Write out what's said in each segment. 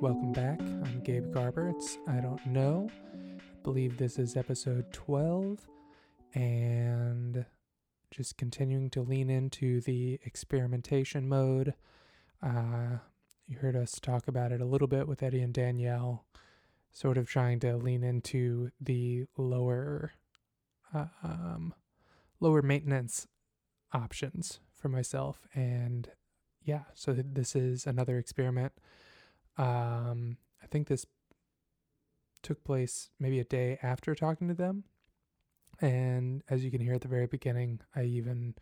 welcome back. I'm Gabe Garber. It's I Don't Know. I believe this is episode 12, and just continuing to lean into the experimentation mode. Uh, you heard us talk about it a little bit with Eddie and Danielle, sort of trying to lean into the lower, uh, um, lower maintenance options for myself, and yeah, so this is another experiment. Um, I think this took place maybe a day after talking to them. And as you can hear at the very beginning, I even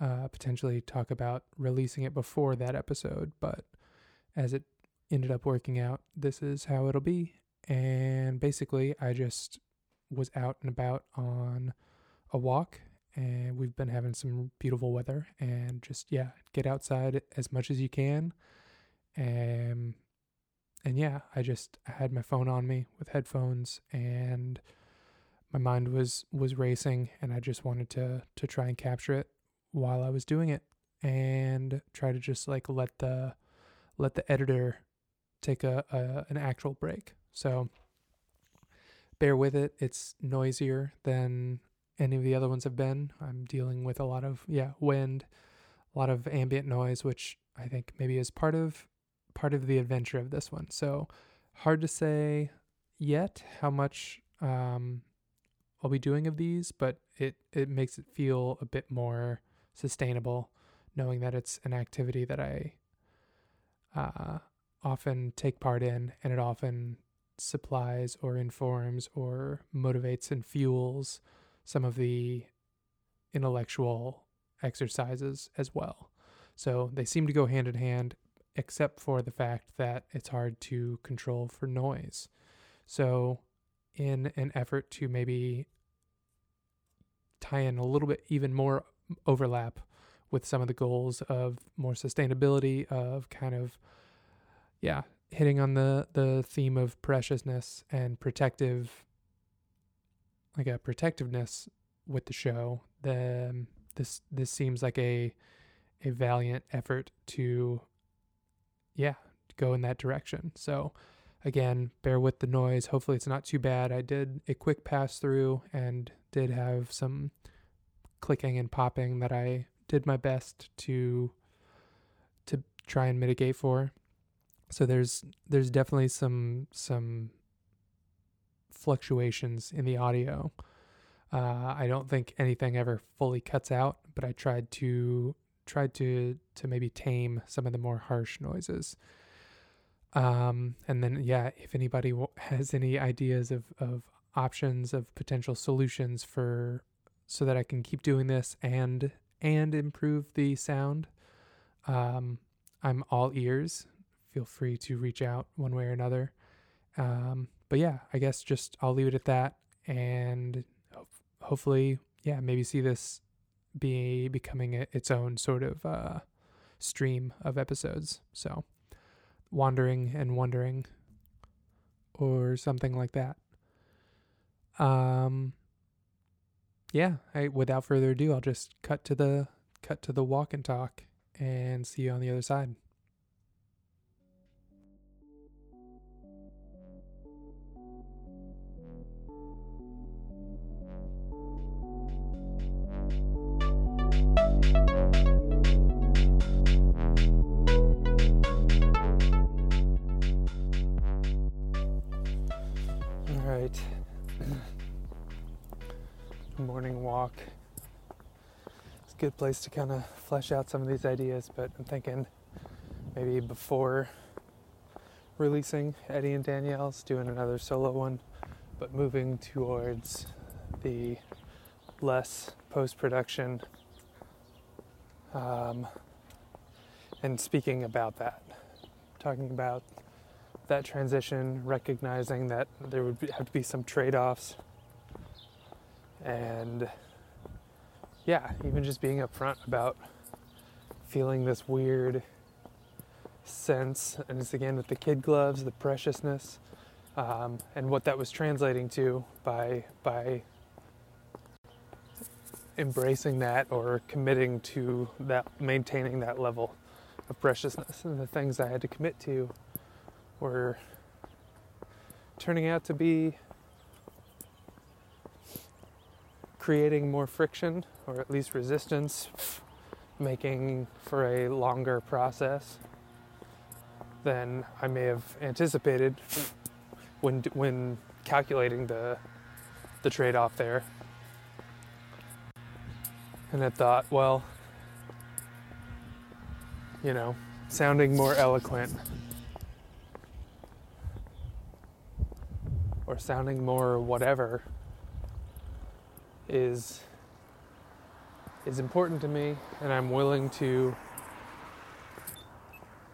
uh, potentially talk about releasing it before that episode. But as it ended up working out, this is how it'll be. And basically, I just was out and about on a walk and we've been having some beautiful weather and just yeah get outside as much as you can and and yeah i just had my phone on me with headphones and my mind was was racing and i just wanted to to try and capture it while i was doing it and try to just like let the let the editor take a, a an actual break so bear with it it's noisier than any of the other ones have been. I'm dealing with a lot of yeah wind, a lot of ambient noise, which I think maybe is part of part of the adventure of this one. So hard to say yet how much um, I'll be doing of these, but it it makes it feel a bit more sustainable, knowing that it's an activity that I uh, often take part in, and it often supplies or informs or motivates and fuels some of the intellectual exercises as well. So they seem to go hand in hand, except for the fact that it's hard to control for noise. So, in an effort to maybe tie in a little bit even more overlap with some of the goals of more sustainability, of kind of, yeah, hitting on the, the theme of preciousness and protective like a protectiveness with the show, then this this seems like a a valiant effort to yeah, go in that direction. So again, bear with the noise. Hopefully it's not too bad. I did a quick pass through and did have some clicking and popping that I did my best to to try and mitigate for. So there's there's definitely some some fluctuations in the audio. Uh, I don't think anything ever fully cuts out, but I tried to tried to to maybe tame some of the more harsh noises. Um, and then yeah, if anybody has any ideas of of options of potential solutions for so that I can keep doing this and and improve the sound, um, I'm all ears. Feel free to reach out one way or another. Um, but yeah, I guess just I'll leave it at that, and hopefully, yeah, maybe see this be becoming a, its own sort of uh, stream of episodes. So, wandering and wondering, or something like that. Um. Yeah, I, without further ado, I'll just cut to the cut to the walk and talk, and see you on the other side. It's a good place to kind of flesh out some of these ideas, but I'm thinking maybe before releasing Eddie and Danielle's, doing another solo one, but moving towards the less post production um, and speaking about that, talking about that transition, recognizing that there would have to be some trade offs and yeah, even just being upfront about feeling this weird sense, and it's again with the kid gloves, the preciousness, um, and what that was translating to by by embracing that or committing to that, maintaining that level of preciousness, and the things I had to commit to were turning out to be creating more friction or at least resistance, making for a longer process than I may have anticipated when when calculating the the trade-off there. And I thought, well, you know, sounding more eloquent or sounding more whatever is is important to me and I'm willing to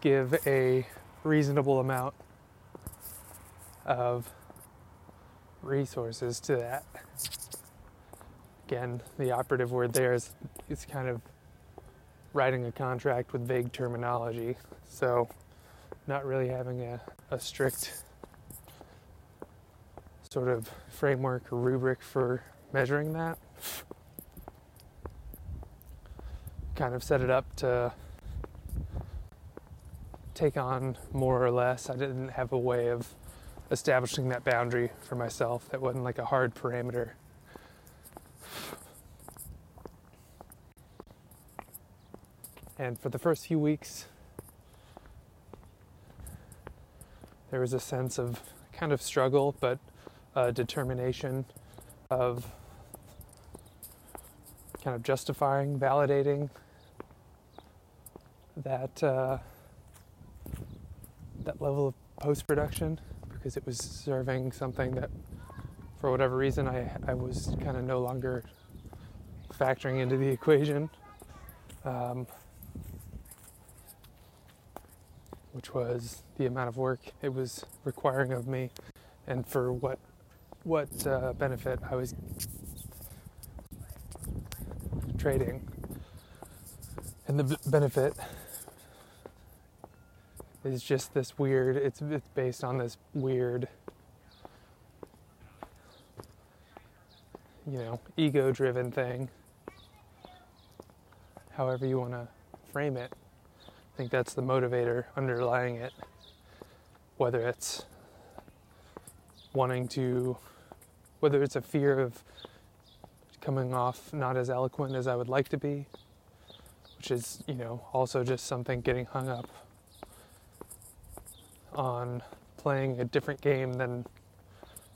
give a reasonable amount of resources to that. Again, the operative word there is is kind of writing a contract with vague terminology. So not really having a, a strict sort of framework or rubric for measuring that. Kind of set it up to take on more or less. I didn't have a way of establishing that boundary for myself that wasn't like a hard parameter. And for the first few weeks, there was a sense of kind of struggle, but uh, determination of kind of justifying, validating that uh, that level of post production because it was serving something that, for whatever reason, I I was kind of no longer factoring into the equation, um, which was the amount of work it was requiring of me, and for what what uh, benefit I was trading. And the b- benefit is just this weird, it's, it's based on this weird, you know, ego driven thing. However, you want to frame it. I think that's the motivator underlying it. Whether it's wanting to whether it's a fear of coming off not as eloquent as I would like to be, which is, you know, also just something getting hung up on playing a different game than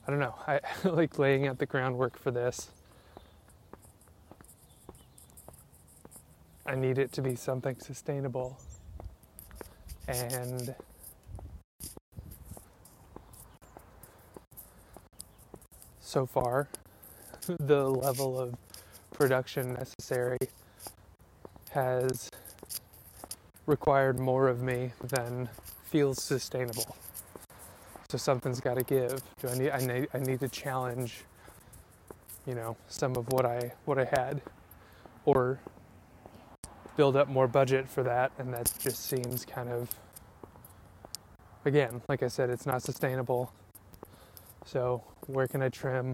I don't know. I like laying out the groundwork for this. I need it to be something sustainable. And so far, the level of production necessary has required more of me than feels sustainable. So something's got to give. Do I need, I need? I need to challenge, you know, some of what I what I had, or build up more budget for that, and that just seems kind of, again, like I said, it's not sustainable. So where can I trim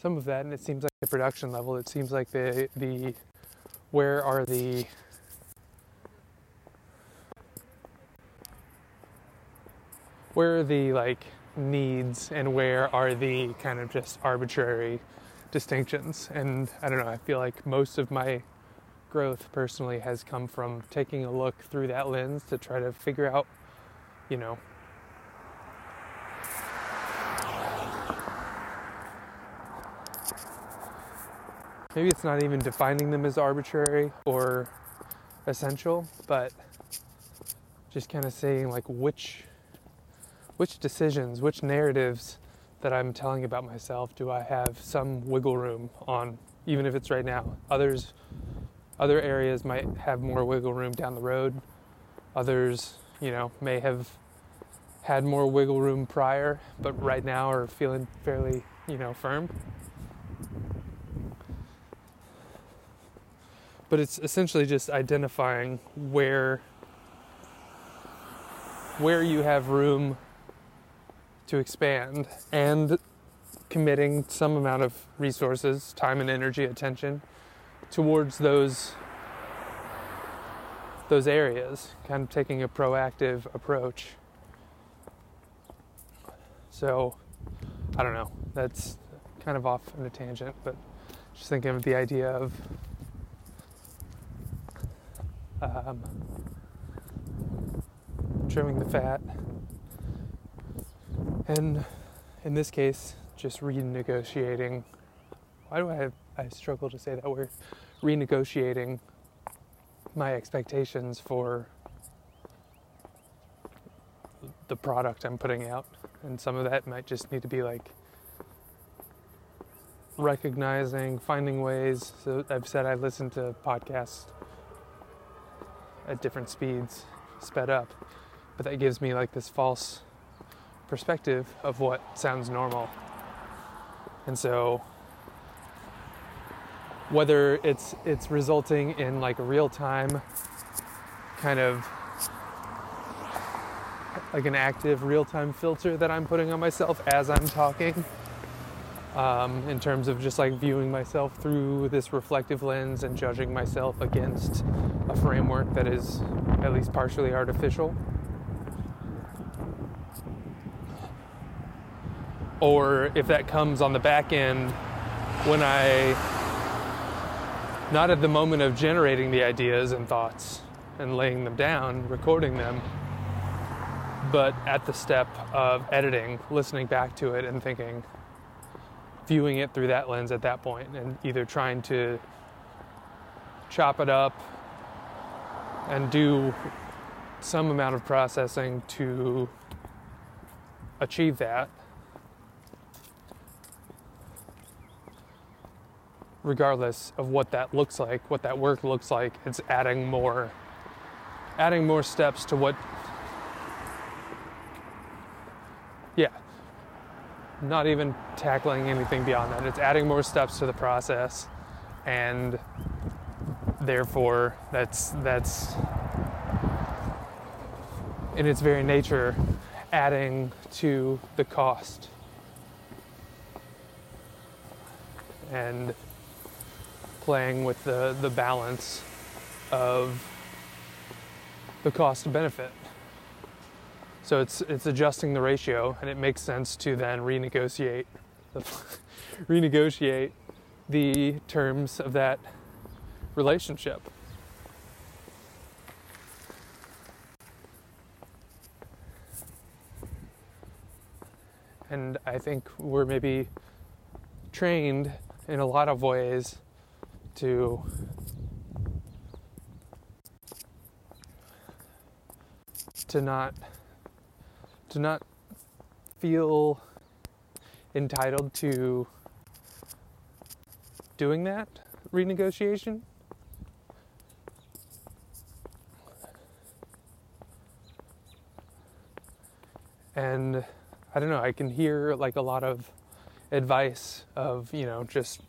some of that? And it seems like the production level. It seems like the the where are the where are the like needs and where are the kind of just arbitrary distinctions and i don't know i feel like most of my growth personally has come from taking a look through that lens to try to figure out you know maybe it's not even defining them as arbitrary or essential, but just kind of saying like which which decisions, which narratives that I'm telling about myself do I have some wiggle room on, even if it's right now. Others other areas might have more wiggle room down the road. Others, you know, may have had more wiggle room prior, but right now are feeling fairly, you know, firm. But it's essentially just identifying where where you have room to expand and committing some amount of resources, time and energy, attention towards those those areas, kind of taking a proactive approach So, I don't know. That's kind of off on a tangent, but just thinking of the idea of um, trimming the fat, and in this case, just renegotiating. Why do I have, I struggle to say that word? Renegotiating my expectations for the product I'm putting out, and some of that might just need to be like recognizing, finding ways. So I've said I listen to podcasts at different speeds, sped up, but that gives me like this false perspective of what sounds normal. And so whether it's it's resulting in like a real time kind of like an active real time filter that I'm putting on myself as I'm talking um, in terms of just like viewing myself through this reflective lens and judging myself against a framework that is at least partially artificial. Or if that comes on the back end when I, not at the moment of generating the ideas and thoughts and laying them down, recording them, but at the step of editing, listening back to it and thinking, viewing it through that lens at that point and either trying to chop it up and do some amount of processing to achieve that. Regardless of what that looks like, what that work looks like, it's adding more adding more steps to what yeah, not even tackling anything beyond that. It's adding more steps to the process, and therefore, that's that's in its very nature adding to the cost and playing with the, the balance of the cost benefit. So it's it's adjusting the ratio, and it makes sense to then renegotiate the renegotiate the terms of that relationship. And I think we're maybe trained in a lot of ways to to not to not feel entitled to doing that renegotiation. And I don't know, I can hear like a lot of advice of, you know, just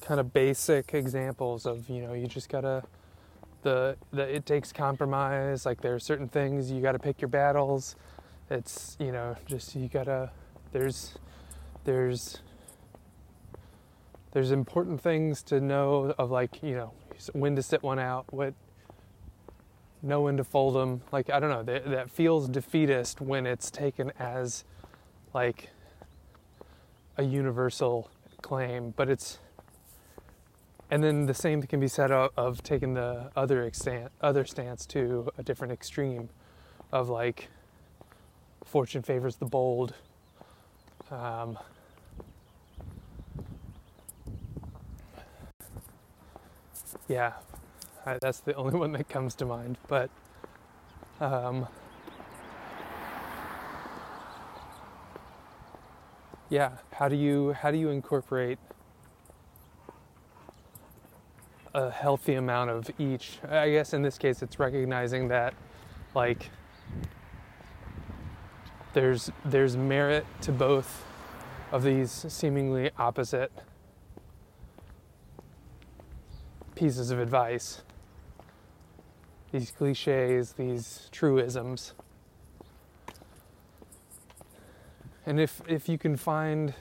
kind of basic examples of, you know, you just gotta the, the it takes compromise. Like there are certain things you got to pick your battles. It's you know just you gotta there's there's there's important things to know of like you know when to sit one out, what know when to fold them. Like I don't know that, that feels defeatist when it's taken as like a universal claim, but it's and then the same can be said of, of taking the other extent, other stance to a different extreme, of like, fortune favors the bold. Um, yeah, I, that's the only one that comes to mind. But um, yeah, how do you how do you incorporate a healthy amount of each. I guess in this case, it's recognizing that, like, there's there's merit to both of these seemingly opposite pieces of advice. These cliches, these truisms. And if if you can find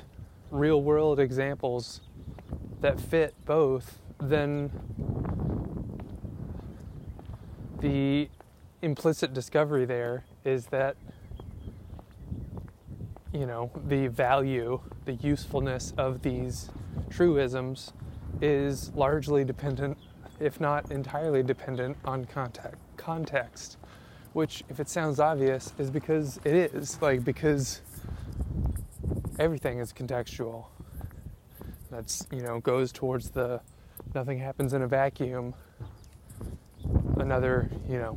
real world examples that fit both, then the implicit discovery there is that you know, the value, the usefulness of these truisms is largely dependent, if not entirely dependent, on contact, context. Which, if it sounds obvious, is because it is. Like, because everything is contextual. That's, you know, goes towards the nothing happens in a vacuum. Another, you know,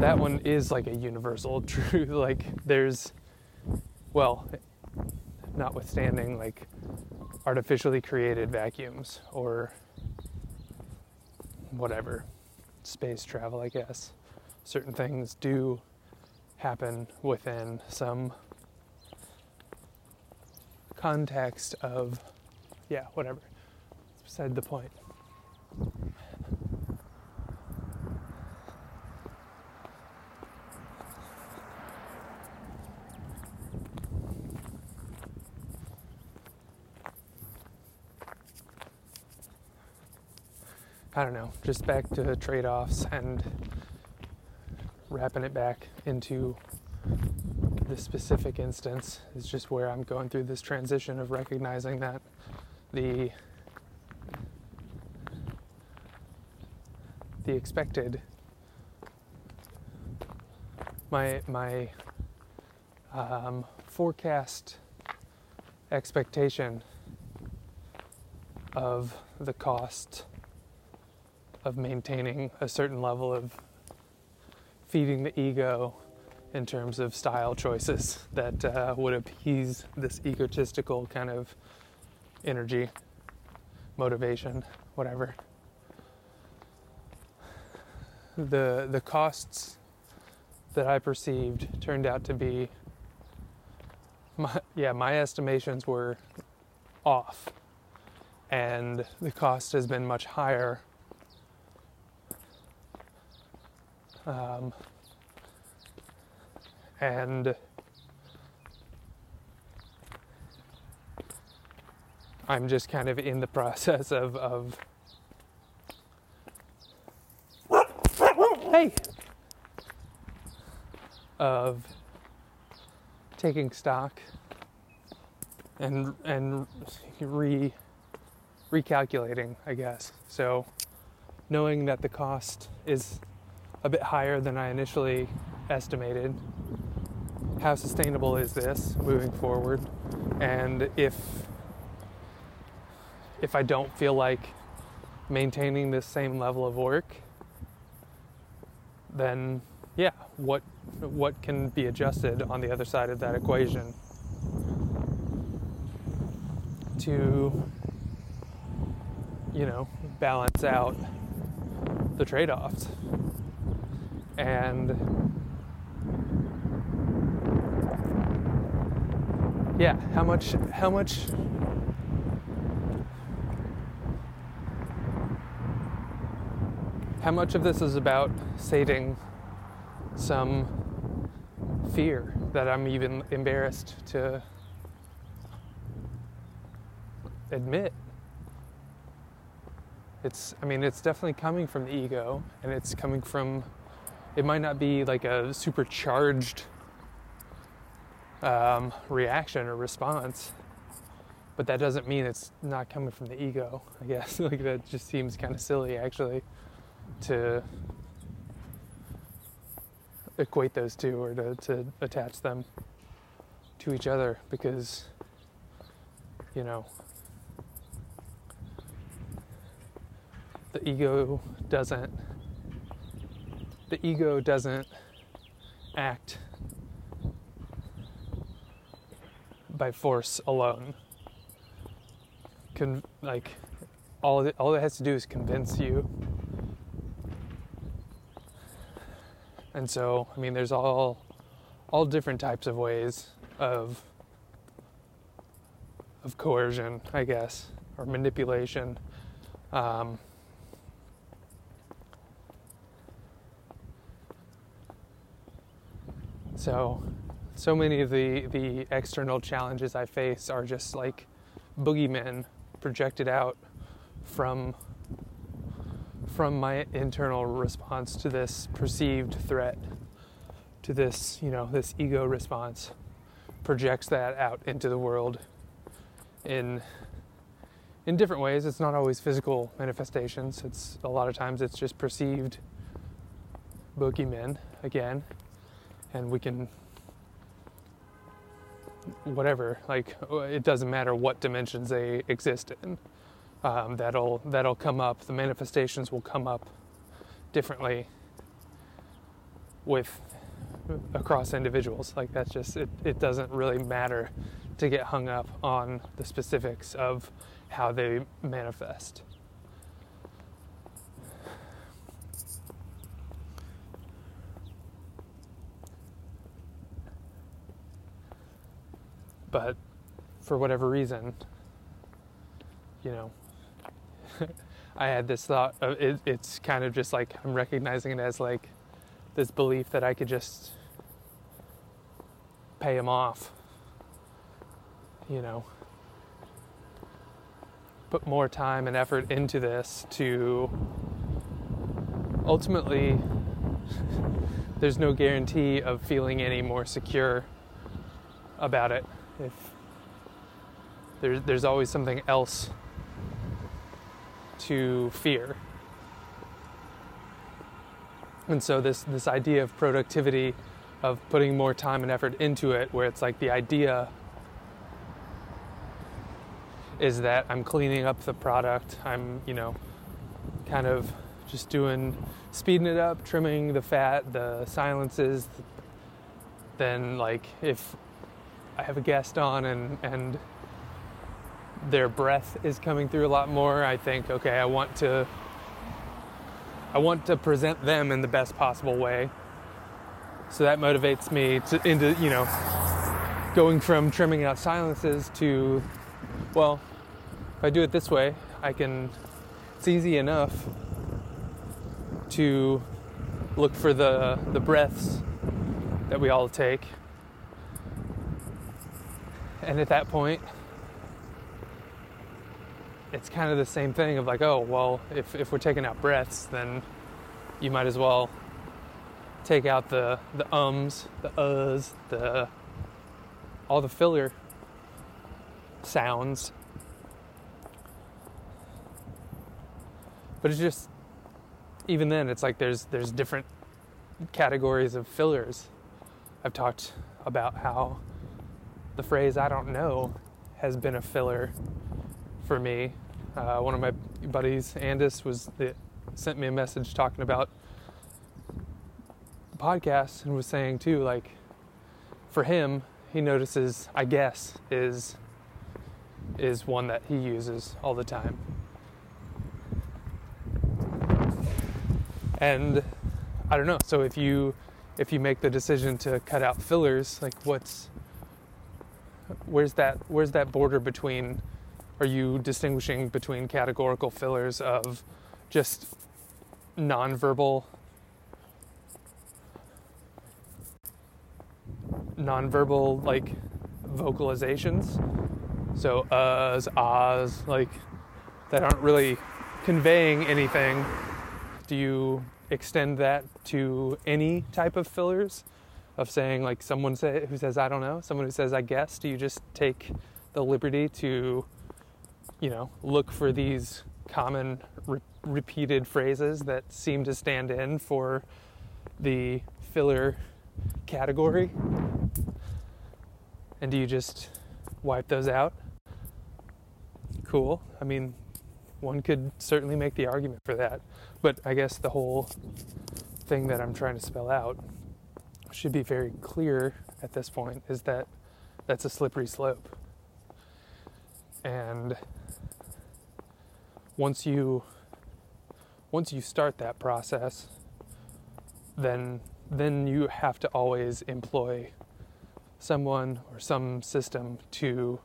that one is like a universal truth. like, there's, well, notwithstanding like artificially created vacuums or whatever, space travel, I guess. Certain things do happen within some context of, yeah, whatever. Beside the point. I don't know, just back to trade offs and wrapping it back into this specific instance is just where I'm going through this transition of recognizing that the the expected my my um, forecast expectation of the cost of maintaining a certain level of feeding the ego in terms of style choices that uh, would appease this egotistical kind of energy, motivation, whatever. The the costs that I perceived turned out to be my, yeah, my estimations were off. And the cost has been much higher Um, and I'm just kind of in the process of, of hey, of taking stock and and re recalculating, I guess. So knowing that the cost is a bit higher than I initially estimated. How sustainable is this moving forward? And if if I don't feel like maintaining this same level of work, then yeah, what what can be adjusted on the other side of that equation to you know balance out the trade-offs and yeah how much how much how much of this is about sating some fear that I'm even embarrassed to admit? It's i mean it's definitely coming from the ego and it's coming from it might not be like a supercharged um, reaction or response, but that doesn't mean it's not coming from the ego. I guess like that just seems kind of silly actually to equate those two or to, to attach them to each other because you know the ego doesn't the ego doesn't act by force alone. Con- like all it, all it has to do is convince you. And so, I mean, there's all all different types of ways of of coercion, I guess, or manipulation. Um, So, so many of the, the external challenges I face are just like boogeymen projected out from from my internal response to this perceived threat. to this, you know, this ego response projects that out into the world in in different ways. It's not always physical manifestations. It's a lot of times it's just perceived boogeymen again, and we can whatever like it doesn't matter what dimensions they exist in. Um, that'll that'll come up. The manifestations will come up differently with across individuals. Like that's just it, it doesn't really matter to get hung up on the specifics of how they manifest. But for whatever reason, you know, I had this thought of it, it's kind of just like I'm recognizing it as like this belief that I could just pay him off. You know, put more time and effort into this to ultimately, there's no guarantee of feeling any more secure about it. If there's, there's always something else to fear. And so this this idea of productivity, of putting more time and effort into it, where it's like the idea is that I'm cleaning up the product. I'm, you know, kind of just doing speeding it up, trimming the fat, the silences. Then like if I have a guest on and and their breath is coming through a lot more, I think okay, I want to I want to present them in the best possible way. So that motivates me to into, you know, going from trimming out silences to well, if I do it this way, I can it's easy enough to look for the the breaths that we all take. And at that point, it's kind of the same thing of like, oh, well, if, if we're taking out breaths, then you might as well take out the, the ums, the uhs, the all the filler sounds. But it's just even then it's like there's there's different categories of fillers. I've talked about how the phrase I don't know has been a filler for me uh, one of my buddies, Andis, was the, sent me a message talking about the podcast and was saying too, like, for him, he notices, I guess, is is one that he uses all the time. And I don't know. So if you if you make the decision to cut out fillers, like what's where's that where's that border between are you distinguishing between categorical fillers of just nonverbal? Nonverbal like vocalizations? So uhs ahs like that aren't really conveying anything. Do you extend that to any type of fillers of saying like someone say, who says i don't know someone who says i guess do you just take the liberty to you know, look for these common re- repeated phrases that seem to stand in for the filler category? And do you just wipe those out? Cool. I mean, one could certainly make the argument for that. But I guess the whole thing that I'm trying to spell out should be very clear at this point is that that's a slippery slope. And once you once you start that process, then then you have to always employ someone or some system to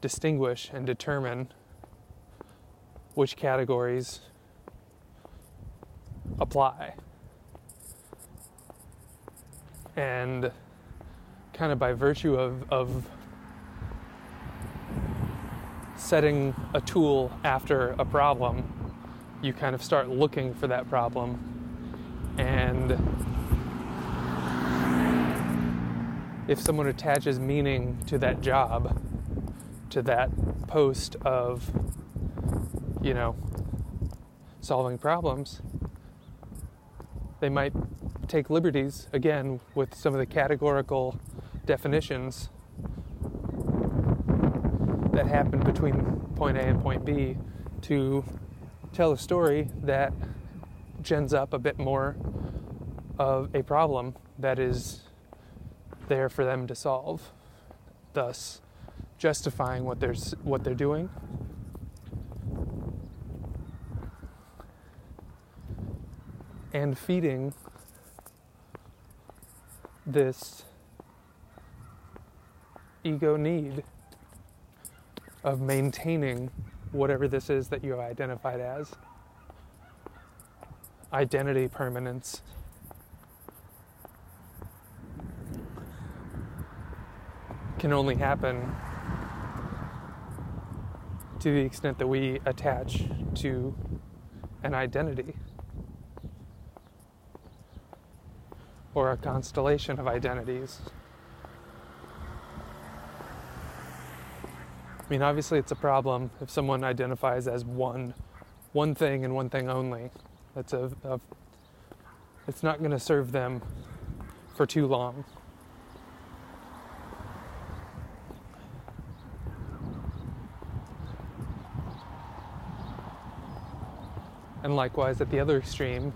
distinguish and determine which categories apply. And kind of by virtue of, of setting a tool after a problem, you kind of start looking for that problem. And if someone attaches meaning to that job, to that post of, you know, solving problems, they might take liberties, again, with some of the categorical definitions that happen between point A and point B to tell a story that gens up a bit more of a problem that is there for them to solve, thus justifying what they're what they're doing. And feeding this ego need of maintaining whatever this is that you identified as. Identity permanence. Can only happen to the extent that we attach to an identity or a constellation of identities. I mean, obviously, it's a problem if someone identifies as one, one thing and one thing only. That's a, a it's not going to serve them for too long. And likewise, at the other extreme,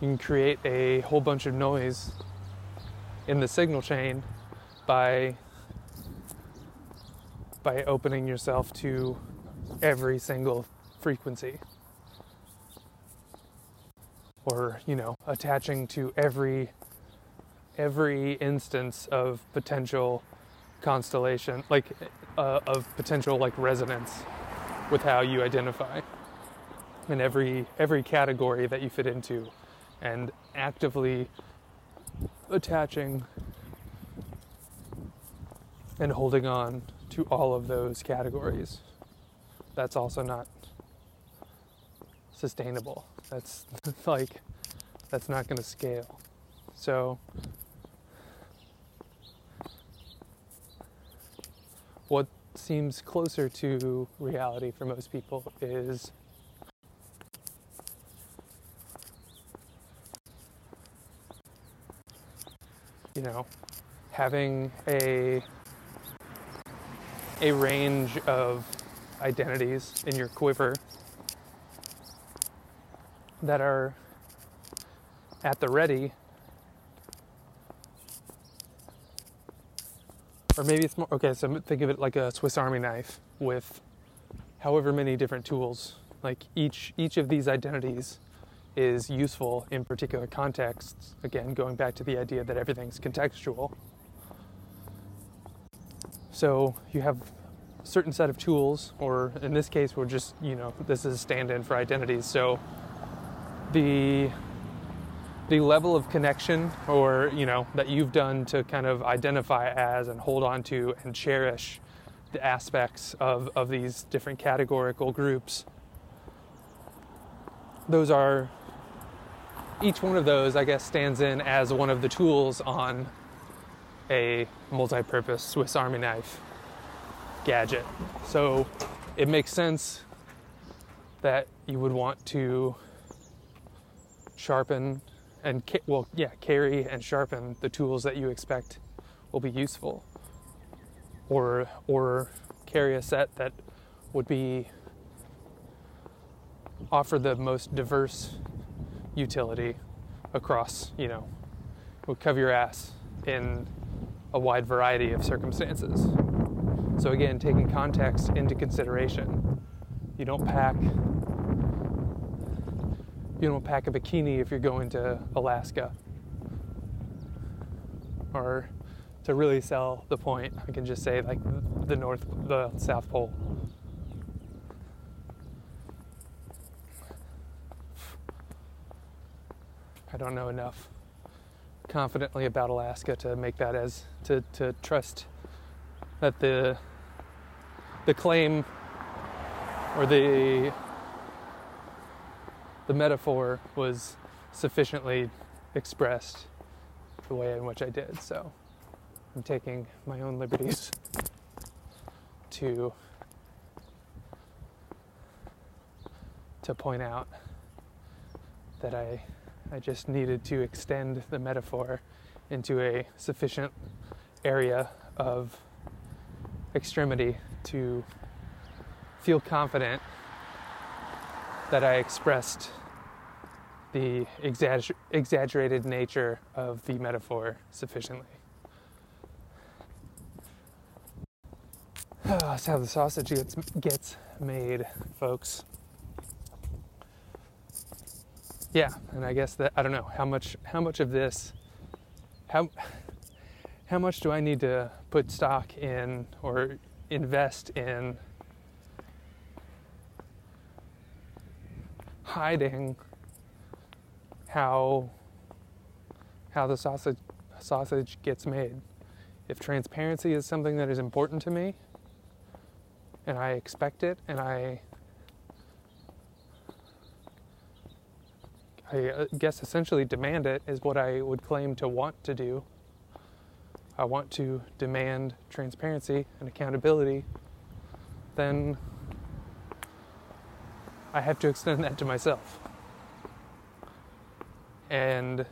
you can create a whole bunch of noise in the signal chain by by opening yourself to every single frequency. Or you know attaching to every every instance of potential constellation like uh, of potential like resonance with how you identify. In every every category that you fit into and actively attaching and holding on to all of those categories. That's also not sustainable. That's like that's not going to scale. So what seems closer to reality for most people is you know, having a a range of identities in your quiver that are at the ready. Or maybe it's more okay, so think of it like a Swiss Army knife with however many different tools. Like each each of these identities is useful in particular contexts. Again, going back to the idea that everything's contextual. So you have a certain set of tools, or in this case, we're just, you know, this is a stand in for identities. So the the level of connection or you know that you've done to kind of identify as and hold on to and cherish the aspects of, of these different categorical groups those are each one of those, I guess, stands in as one of the tools on a multi purpose Swiss Army knife gadget. So it makes sense that you would want to sharpen and, well, yeah, carry and sharpen the tools that you expect will be useful. Or, or carry a set that would be offer the most diverse utility across, you know, would cover your ass in a wide variety of circumstances. So again, taking context into consideration. You don't pack you don't pack a bikini if you're going to Alaska. Or to really sell the point, I can just say like the north the south pole. I don't know enough confidently about Alaska to make that as to, to trust that the the claim or the the metaphor was sufficiently expressed the way in which I did. So I'm taking my own liberties to to point out that I I just needed to extend the metaphor into a sufficient area of extremity to feel confident that I expressed the exagger- exaggerated nature of the metaphor sufficiently. Oh, that's how the sausage gets, gets made, folks. Yeah, and I guess that I don't know how much how much of this how how much do I need to put stock in or invest in hiding how how the sausage sausage gets made. If transparency is something that is important to me and I expect it and I I uh, guess essentially demand it is what I would claim to want to do. I want to demand transparency and accountability, then I have to extend that to myself. And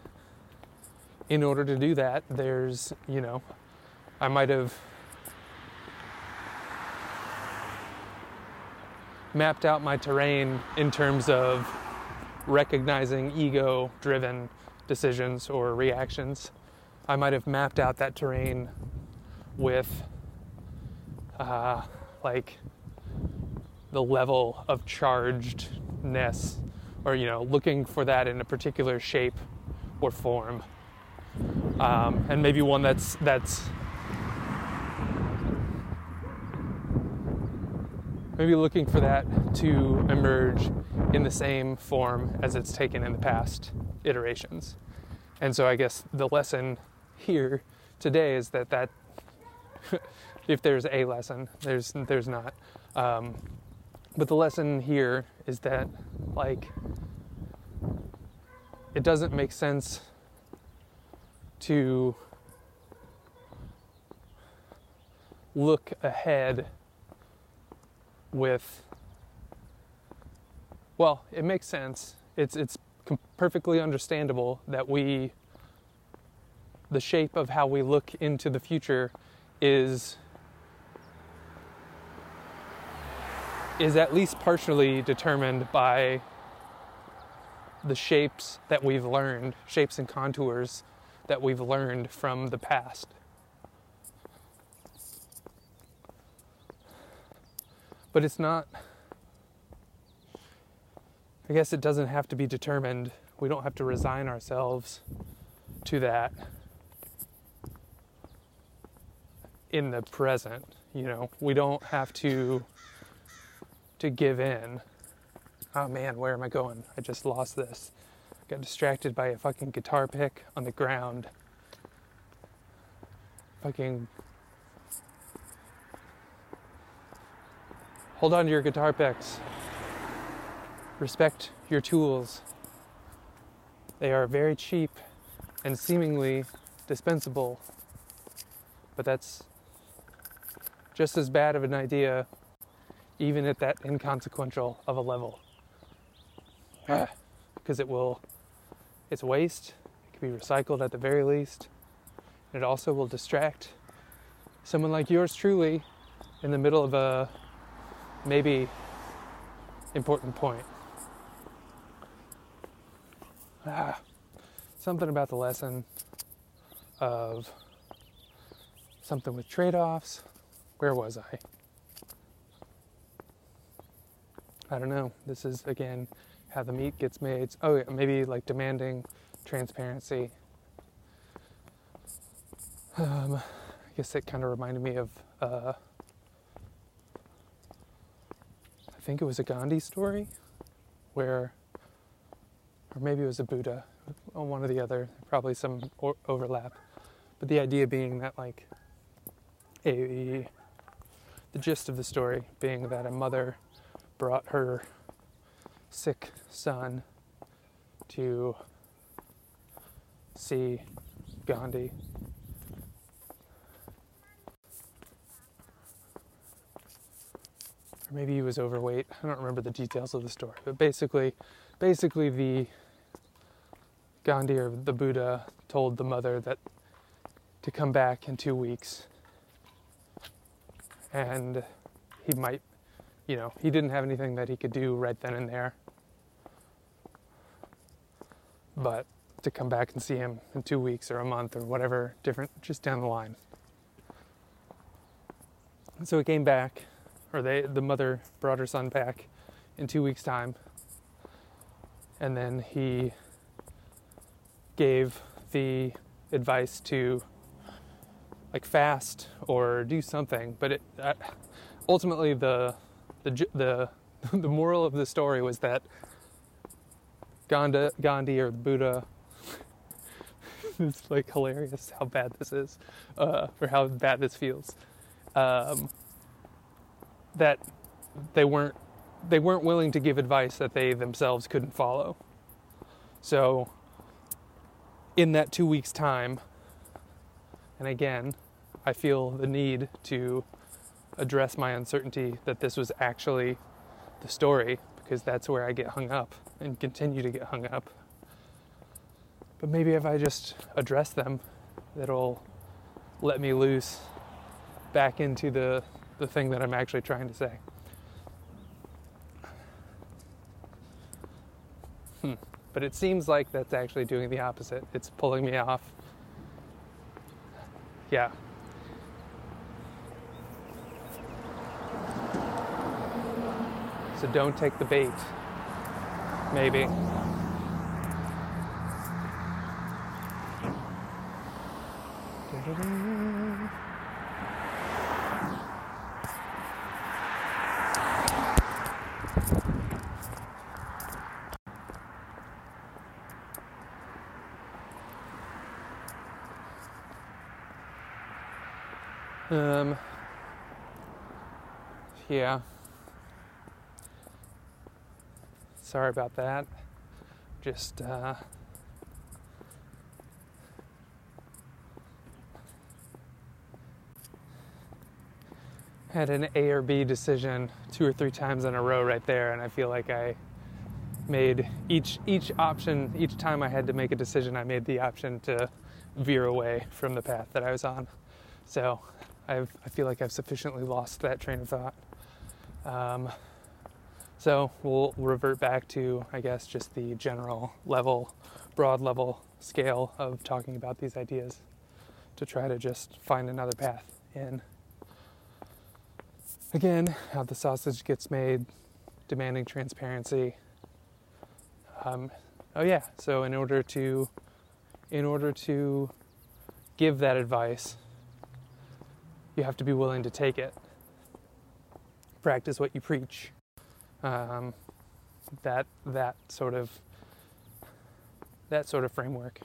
in order to do that, there's, you know, I might have mapped out my terrain in terms of recognizing ego driven decisions or reactions. I might have mapped out that terrain with uh, like the level of chargedness or you know looking for that in a particular shape or form um, and maybe one that's that's maybe looking for that to emerge in the same form as it's taken in the past iterations. And so I guess the lesson here today is that that if there's a lesson, there's there's not. Um, but the lesson here is that like it doesn't make sense to look ahead with well it makes sense it's it's perfectly understandable that we the shape of how we look into the future is is at least partially determined by the shapes that we've learned, shapes and contours that we've learned from the past. But it's not, I guess it doesn't have to be determined. We don't have to resign ourselves to that in the present. You know, we don't have to to give in. Oh man, where am I going? I just lost this. Got distracted by a fucking guitar pick on the ground. Fucking Hold on to your guitar picks. Respect your tools. They are very cheap and seemingly dispensable, but that's just as bad of an idea, even at that inconsequential of a level. Ah, because it will, it's waste, it can be recycled at the very least, and it also will distract someone like yours truly in the middle of a maybe important point. Ah, something about the lesson of something with trade offs. Where was I? I don't know. This is again how the meat gets made. Oh, yeah, maybe like demanding transparency. Um, I guess it kind of reminded me of uh, think it was a Gandhi story where, or maybe it was a Buddha, on one or the other, probably some overlap. But the idea being that, like, a, the gist of the story being that a mother brought her sick son to see Gandhi. Or maybe he was overweight. I don't remember the details of the story, but basically, basically the Gandhi or the Buddha told the mother that to come back in two weeks, and he might, you know, he didn't have anything that he could do right then and there, but to come back and see him in two weeks or a month or whatever different, just down the line. And so he came back, or they, the mother brought her son back in two weeks' time, and then he gave the advice to like fast or do something. But it, uh, ultimately, the the the the moral of the story was that Gandhi, Gandhi or the Buddha. it's like hilarious how bad this is, uh, or how bad this feels. Um, that they weren't they weren't willing to give advice that they themselves couldn't follow. So in that two weeks time, and again, I feel the need to address my uncertainty that this was actually the story because that's where I get hung up and continue to get hung up. But maybe if I just address them, it'll let me loose back into the, the thing that I'm actually trying to say. Hmm. But it seems like that's actually doing the opposite. It's pulling me off. Yeah. So don't take the bait. Maybe. Um, yeah. Sorry about that. Just, uh, had an A or B decision two or three times in a row right there, and I feel like I made each each option each time I had to make a decision. I made the option to veer away from the path that I was on. So I've, I feel like I've sufficiently lost that train of thought. Um, so we'll revert back to, I guess, just the general level, broad level scale of talking about these ideas to try to just find another path in. Again, how the sausage gets made, demanding transparency. Um, oh yeah, so in order to, in order to give that advice, you have to be willing to take it. Practice what you preach. Um, that that sort of that sort of framework.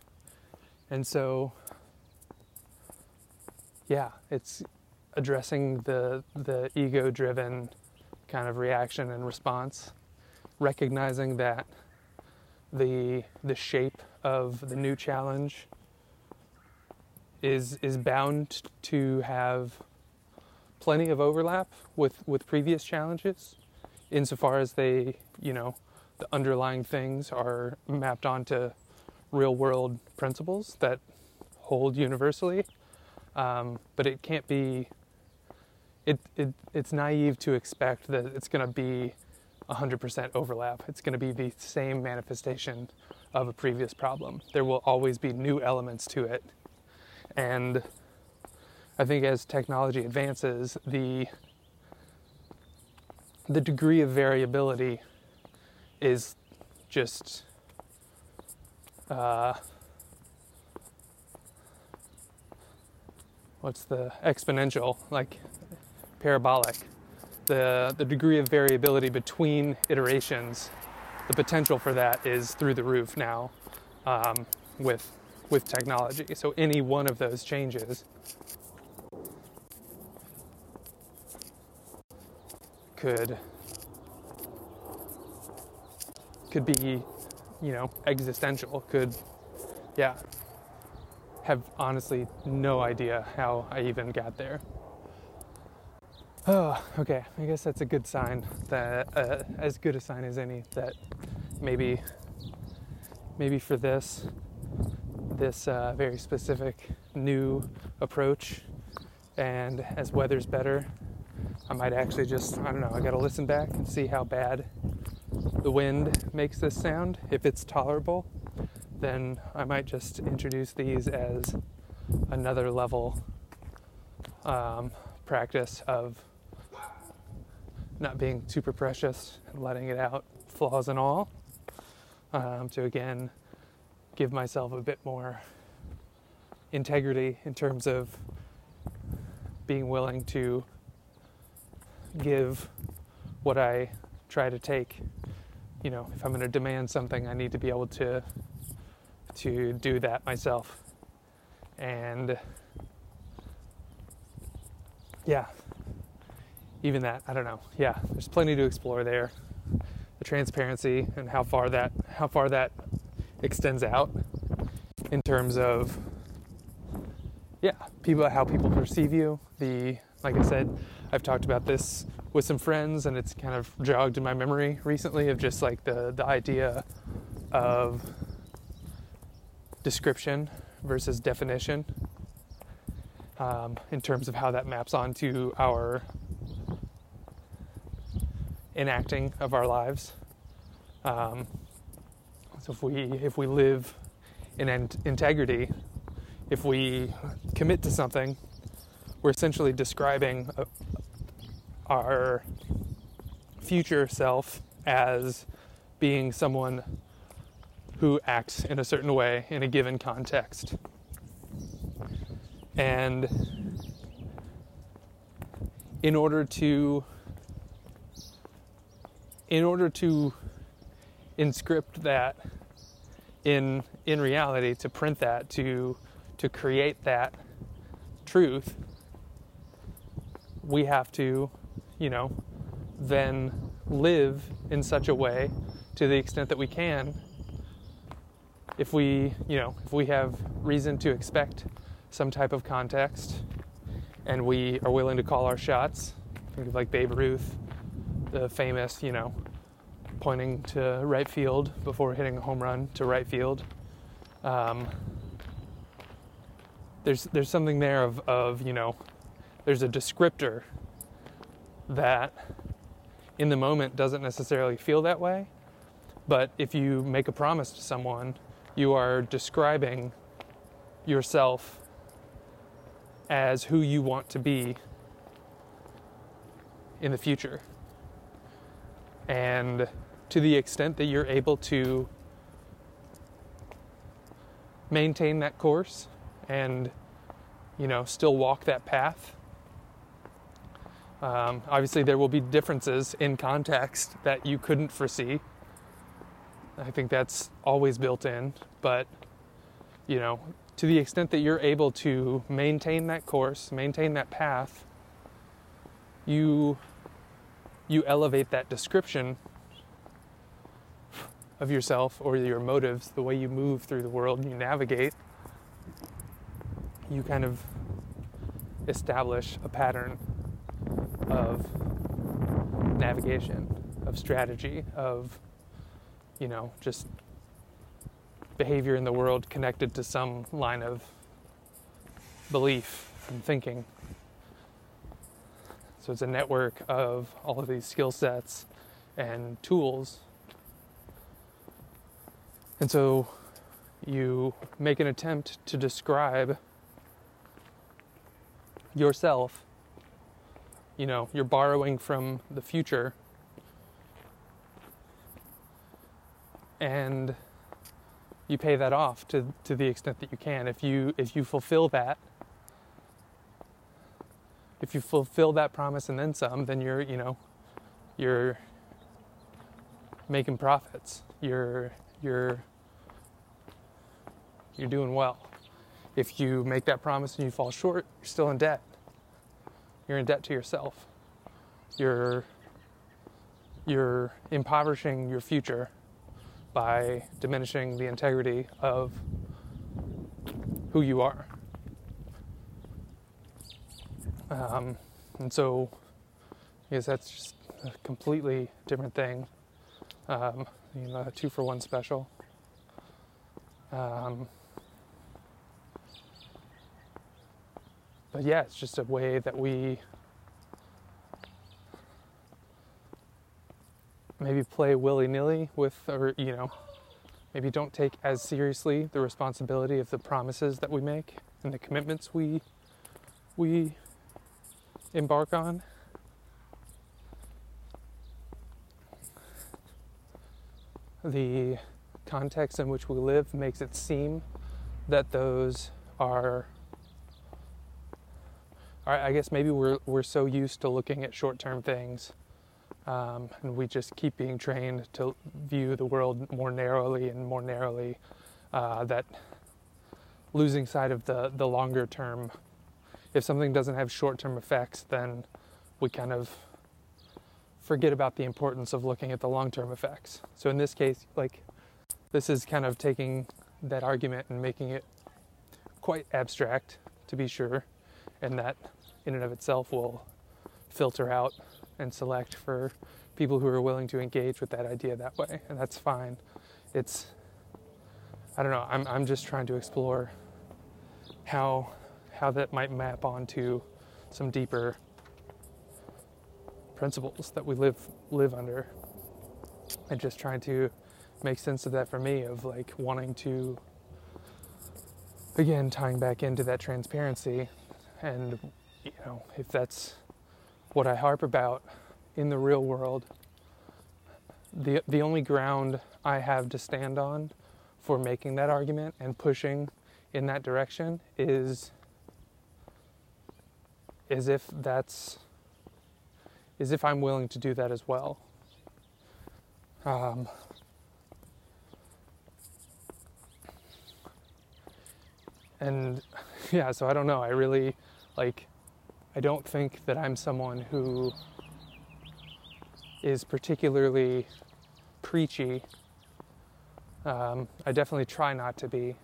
And so, yeah, it's addressing the the ego-driven kind of reaction and response, recognizing that the the shape of the new challenge is is bound to have plenty of overlap with with previous challenges insofar as they you know the underlying things are mapped onto real world principles that hold universally. Um, but it can't be it, it it's naive to expect that it's going to be 100% overlap. It's going to be the same manifestation of a previous problem. There will always be new elements to it. And I think as technology advances, the the degree of variability is just uh, what's the exponential like parabolic the the degree of variability between iterations the potential for that is through the roof now um, with with technology. So any one of those changes could could be, you know, existential. Could, yeah, have honestly no idea how I even got there. Oh, okay. I guess that's a good sign that uh, as good a sign as any that maybe maybe for this this uh, very specific new approach and as weather's better I might actually just I don't know I got to listen back and see how bad the wind makes this sound. If it's tolerable then I might just introduce these as another level um, practice of not being super precious and letting it out, flaws and all, um, to again give myself a bit more integrity in terms of being willing to give what I try to take. You know, if I'm going to demand something, I need to be able to to do that myself. And yeah, even that, I don't know. Yeah, there's plenty to explore there. The transparency and how far that how far that extends out in terms of yeah, people how people perceive you. The like I said, I've talked about this with some friends and it's kind of jogged in my memory recently of just like the the idea of description versus definition um, in terms of how that maps onto our enacting of our lives. Um, so if we if we live in integrity, if we commit to something, we're essentially describing our future self as being someone who acts in a certain way in a given context. And in order to in order to inscript that in in reality to print that to to create that truth we have to you know then live in such a way to the extent that we can if we you know if we have reason to expect some type of context and we are willing to call our shots. Think of like Babe Ruth, the famous, you know, pointing to right field before hitting a home run to right field. Um, there's there's something there of, of you know, there's a descriptor that in the moment doesn't necessarily feel that way, but if you make a promise to someone, you are describing yourself as who you want to be in the future. And to the extent that you're able to maintain that course and you know still walk that path um, obviously there will be differences in context that you couldn't foresee. I think that's always built in but you know to the extent that you're able to maintain that course, maintain that path, you you elevate that description of yourself or your motives, the way you move through the world, you navigate, you kind of establish a pattern of navigation, of strategy, of, you know, just behavior in the world connected to some line of belief and thinking. So it's a network of all of these skill sets and tools. And so you make an attempt to describe yourself. You know, you're borrowing from the future. And you pay that off to, to the extent that you can. If you if you fulfill that, if you fulfill that promise and then some, then you're you know you're making profits. You're you're you're doing well. If you make that promise and you fall short, you're still in debt. You're in debt to yourself. You're you're impoverishing your future by diminishing the integrity of who you are. Um, and so because that's just a completely different thing. Um, you know, a two for one special. Um, but yeah, it's just a way that we maybe play willy nilly with, or you know, maybe don't take as seriously the responsibility of the promises that we make and the commitments we we embark on. The context in which we live makes it seem that those are I guess maybe we're we're so used to looking at short-term things, um, and we just keep being trained to view the world more narrowly and more narrowly. Uh, that losing sight of the the longer term. If something doesn't have short-term effects, then we kind of forget about the importance of looking at the long-term effects. So in this case, like this is kind of taking that argument and making it quite abstract, to be sure, and that in and of itself will filter out and select for people who are willing to engage with that idea that way, and that's fine. It's I don't know. I'm I'm just trying to explore how how that might map onto some deeper principles that we live live under, and just trying to make sense of that for me of like wanting to again tying back into that transparency and you know, if that's what I harp about in the real world, the the only ground I have to stand on for making that argument and pushing in that direction is is if that's is if I'm willing to do that as well. Um, and yeah, so I don't know. I really like I don't think that I'm someone who is particularly preachy. Um, I definitely try not to be.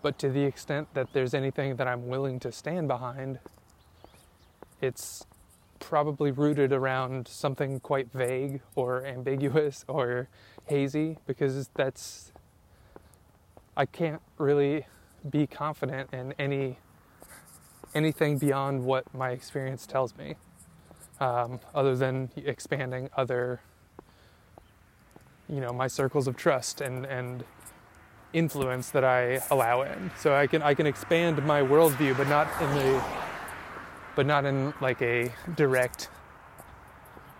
But to the extent that there's anything that I'm willing to stand behind, it's probably rooted around something quite vague or ambiguous or hazy because that's I can't really be confident in any anything beyond what my experience tells me, um, other than expanding other, you know, my circles of trust and and influence that I allow in. So I can I can expand my worldview, but not in the, but not in like a direct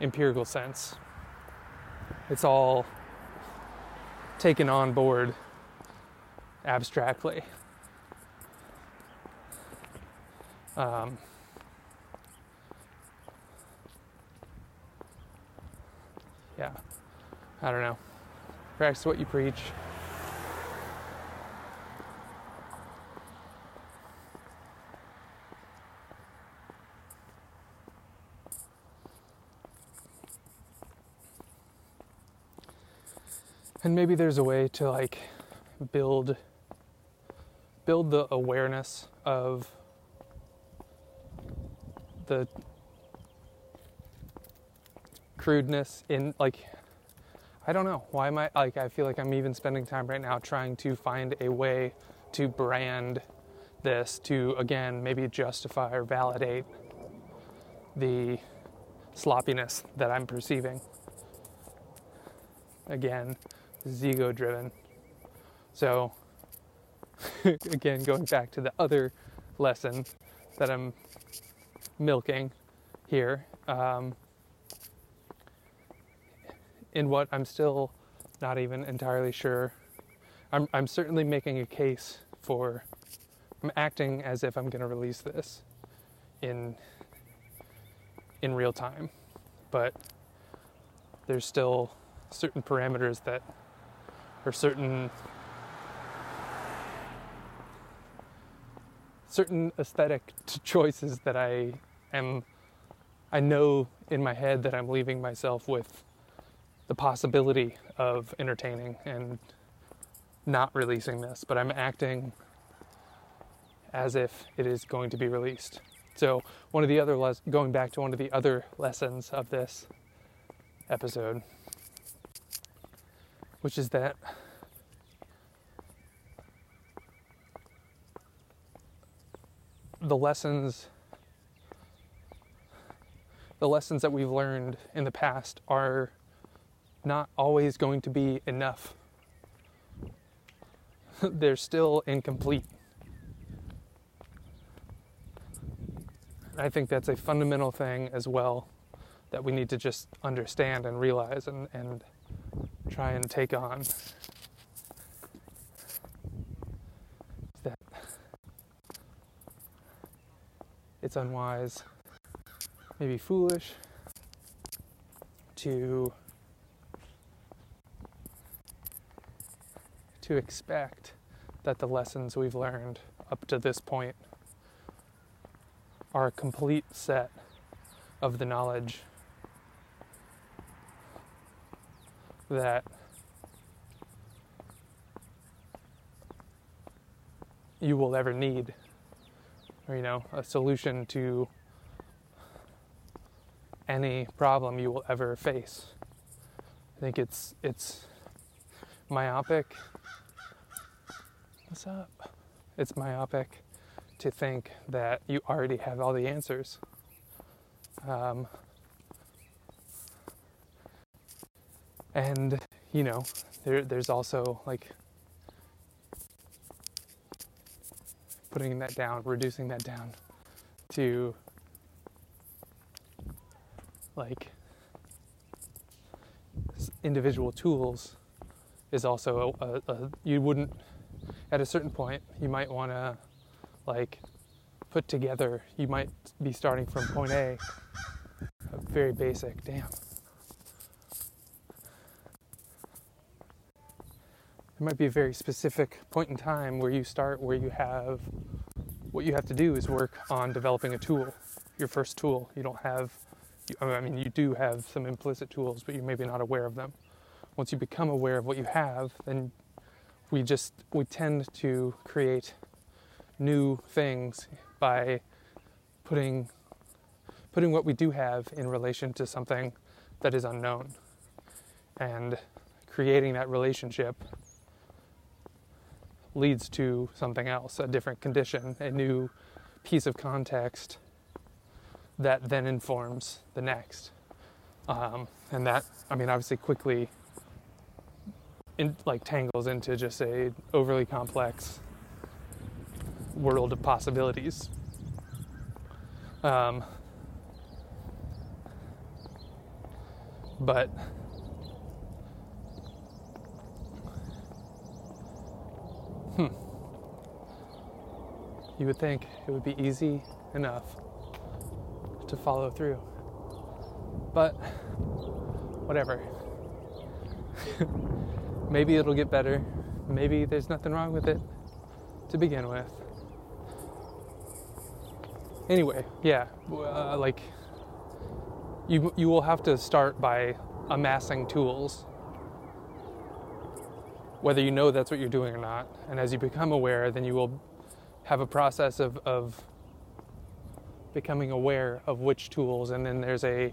empirical sense. It's all taken on board abstractly. Um, yeah, I don't know. Practice what you preach. And maybe there's a way to like build build the awareness of the crudeness in like I don't know why am I like I feel like I'm even spending time right now trying to find a way to brand this to again maybe justify or validate the sloppiness that I'm perceiving. Again, is ego driven. So again going back to the other lesson that I'm milking here um, in what I'm still not even entirely sure. I'm, I'm certainly making a case for, I'm acting as if I'm going to release this in, in real time, but there's still certain parameters that, or certain certain aesthetic choices that I am I know in my head that I'm leaving myself with the possibility of entertaining and not releasing this, but I'm acting as if it is going to be released. So, one of the other, les- going back to one of the other lessons of this episode, which is that the lessons the lessons that we've learned in the past are not always going to be enough. They're still incomplete. I think that's a fundamental thing as well that we need to just understand and realize and, and try and take on. That it's unwise maybe foolish to to expect that the lessons we've learned up to this point are a complete set of the knowledge that you will ever need or you know a solution to any problem you will ever face. I think it's it's myopic. What's up? It's myopic to think that you already have all the answers. Um, and you know, there there's also like putting that down, reducing that down to like individual tools is also a, a, a, you wouldn't at a certain point you might want to like put together you might be starting from point A very basic damn. There might be a very specific point in time where you start where you have what you have to do is work on developing a tool your first tool. You don't have I mean, you do have some implicit tools, but you're maybe not aware of them. Once you become aware of what you have, then we just we tend to create new things by putting putting what we do have in relation to something that is unknown and creating that relationship leads to something else a different condition a new piece of context that then informs the next. Um, and that, I mean, obviously quickly in, like tangles into just a overly complex world of possibilities. Um, but hmm, you would think it would be easy enough to follow through. But whatever. Maybe it'll get better. Maybe there's nothing wrong with it to begin with. Anyway, yeah, uh, like you you will have to start by amassing tools whether you know that's what you're doing or not. And as you become aware, then you will have a process of, of becoming aware of which tools, and then there's a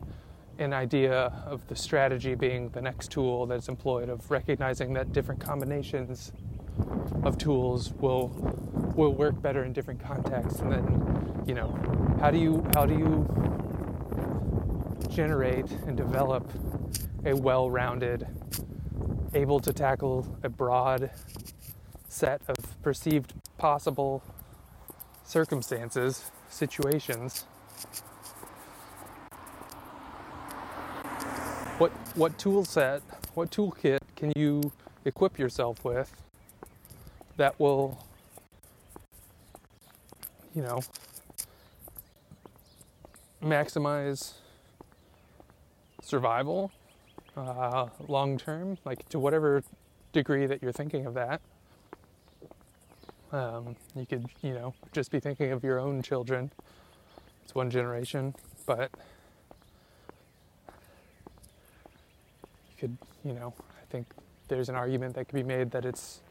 an idea of the strategy being the next tool that's employed of recognizing that different combinations of tools will will work better in different contexts. And then you know how do you how do you generate and develop a well-rounded able to tackle a broad set of perceived possible circumstances situations. What what tool set, what toolkit can you equip yourself with that will you know maximize survival uh, long term, like to whatever degree that you're thinking of that. Um, you could, you know, just be thinking of your own children. It's one generation, but you could, you know, I think there's an argument that could be made that it's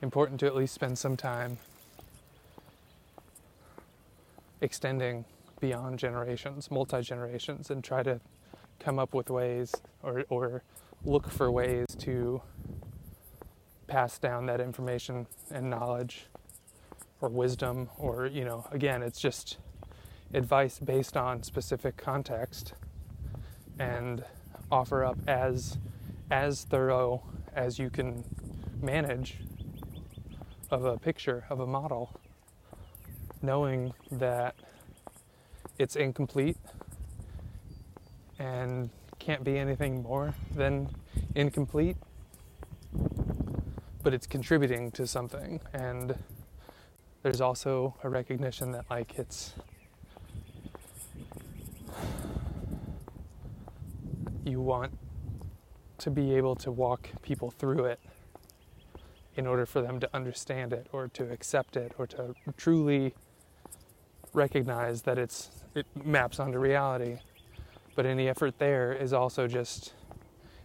important to at least spend some time extending beyond generations, multi generations, and try to come up with ways or, or look for ways to pass down that information and knowledge or wisdom or you know again it's just advice based on specific context and offer up as as thorough as you can manage of a picture of a model knowing that it's incomplete and can't be anything more than incomplete but it's contributing to something. And there's also a recognition that like it's you want to be able to walk people through it in order for them to understand it or to accept it or to truly recognize that it's it maps onto reality. But any effort there is also just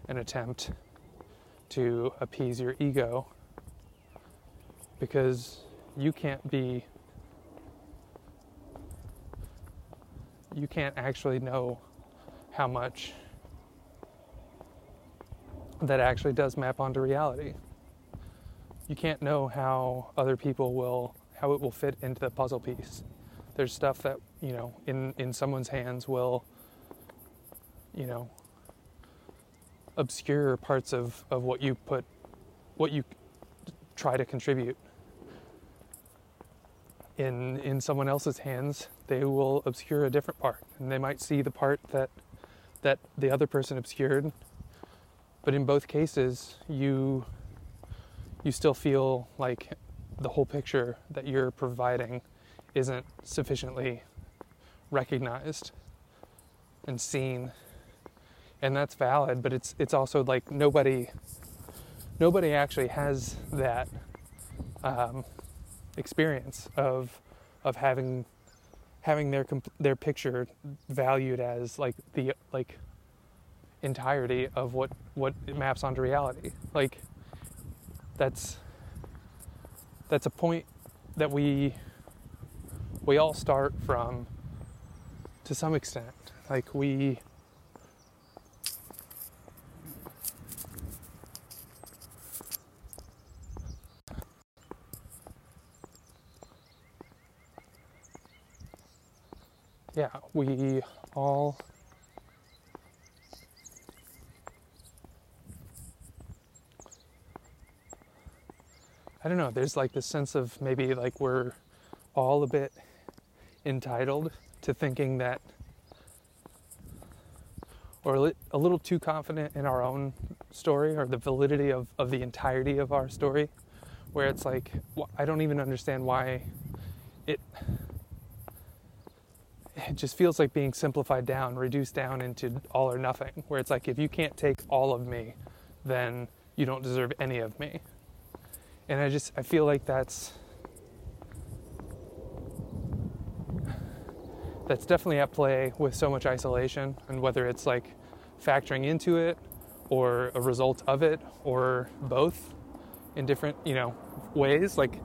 an attempt to appease your ego because you can't be you can't actually know how much that actually does map onto reality. You can't know how other people will how it will fit into the puzzle piece. There's stuff that, you know, in in someone's hands will you know obscure parts of, of what you put what you try to contribute in in someone else's hands they will obscure a different part. And they might see the part that that the other person obscured but in both cases you you still feel like the whole picture that you're providing isn't sufficiently recognized and seen and that's valid but it's it's also like nobody nobody actually has that um, experience of of having having their their picture valued as like the like entirety of what what it maps onto reality. Like that's that's a point that we we all start from to some extent. Like we yeah, we all I don't know, there's like this sense of maybe like we're all a bit entitled to thinking that or a little too confident in our own story or the validity of, of the entirety of our story where it's like i don't even understand why it it just feels like being simplified down, reduced down into all or nothing, where it's like if you can't take all of me, then you don't deserve any of me. And I just I feel like that's that's definitely at play with so much isolation and whether it's like factoring into it or a result of it or both in different, you know, ways like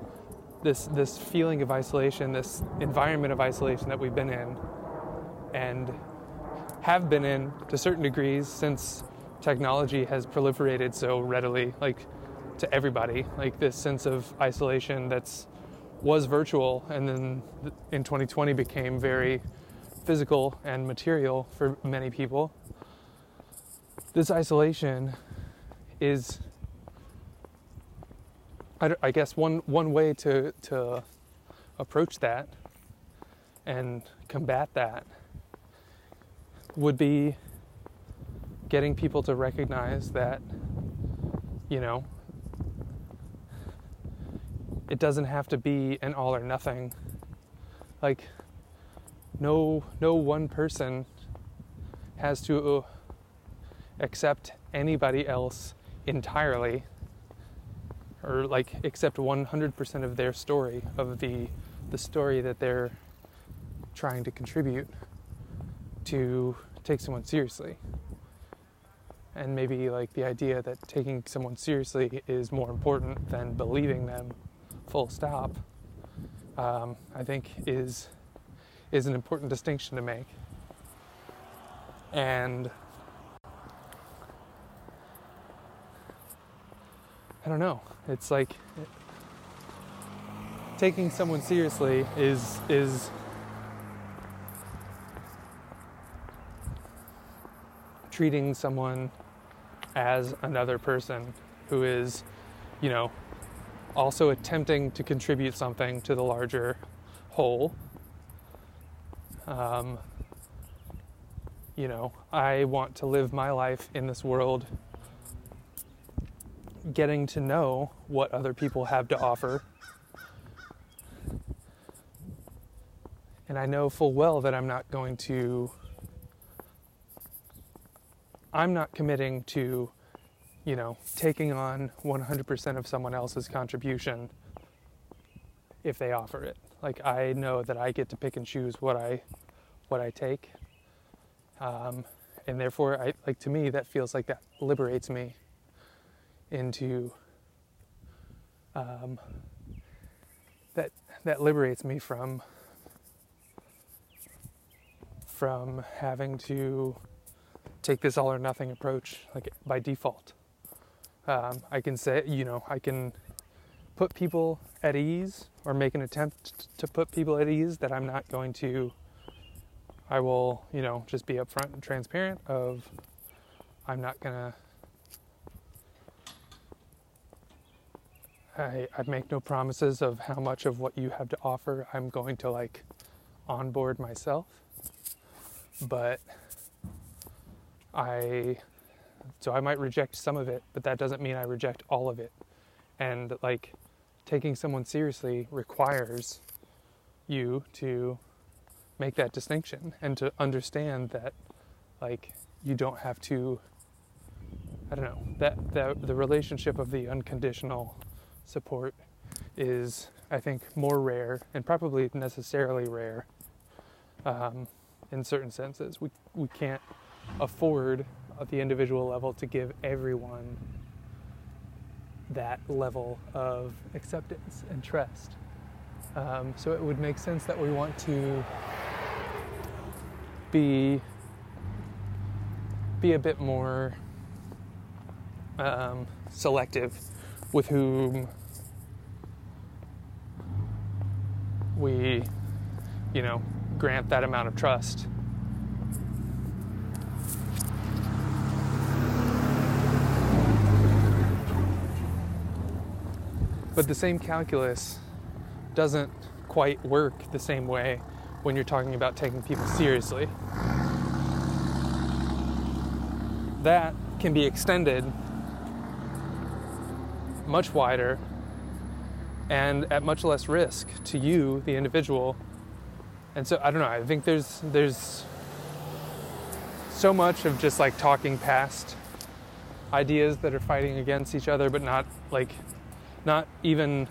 this this feeling of isolation, this environment of isolation that we've been in, and have been in to certain degrees since technology has proliferated so readily, like to everybody, like this sense of isolation that's was virtual and then in 2020 became very physical and material for many people. This isolation is I, I guess one one way to to approach that and combat that would be getting people to recognize that you know it doesn't have to be an all or nothing. Like no no one person has to uh, accept anybody else entirely or like accept 100% of their story of the the story that they're trying to contribute to take someone seriously and maybe like the idea that taking someone seriously is more important than believing them full stop um, i think is is an important distinction to make. And I don't know. It's like taking someone seriously is is treating someone as another person who is, you know, also attempting to contribute something to the larger whole. Um, you know, I want to live my life in this world getting to know what other people have to offer. And I know full well that I'm not going to, I'm not committing to, you know, taking on 100% of someone else's contribution if they offer it. Like I know that I get to pick and choose what I, what I take. Um, and therefore, I like to me that feels like that liberates me into um, that that liberates me from from having to take this all or nothing approach like by default. Um, I can say, you know, I can put people at ease or make an attempt to put people at ease that I'm not going to. I will, you know, just be upfront and transparent of I'm not gonna I, I make no promises of how much of what you have to offer I'm going to like onboard myself. But I, so I might reject some of it, but that doesn't mean I reject all of it. And like taking someone seriously requires you to make that distinction and to understand that like you don't have to I don't know that, that the relationship of the unconditional support is, I think, more rare and probably necessarily rare um, in certain senses. We, we can't afford at the individual level to give everyone that level of acceptance and trust. Um, so it would make sense that we want to be be a bit more um, selective with whom we, you know, grant that amount of trust. But the same calculus doesn't quite work the same way when you're talking about taking people seriously. That can be extended much wider and at much less risk to you, the individual. And so I don't know. I think there's there's so much of just like talking past ideas that are fighting against each other, but not like not even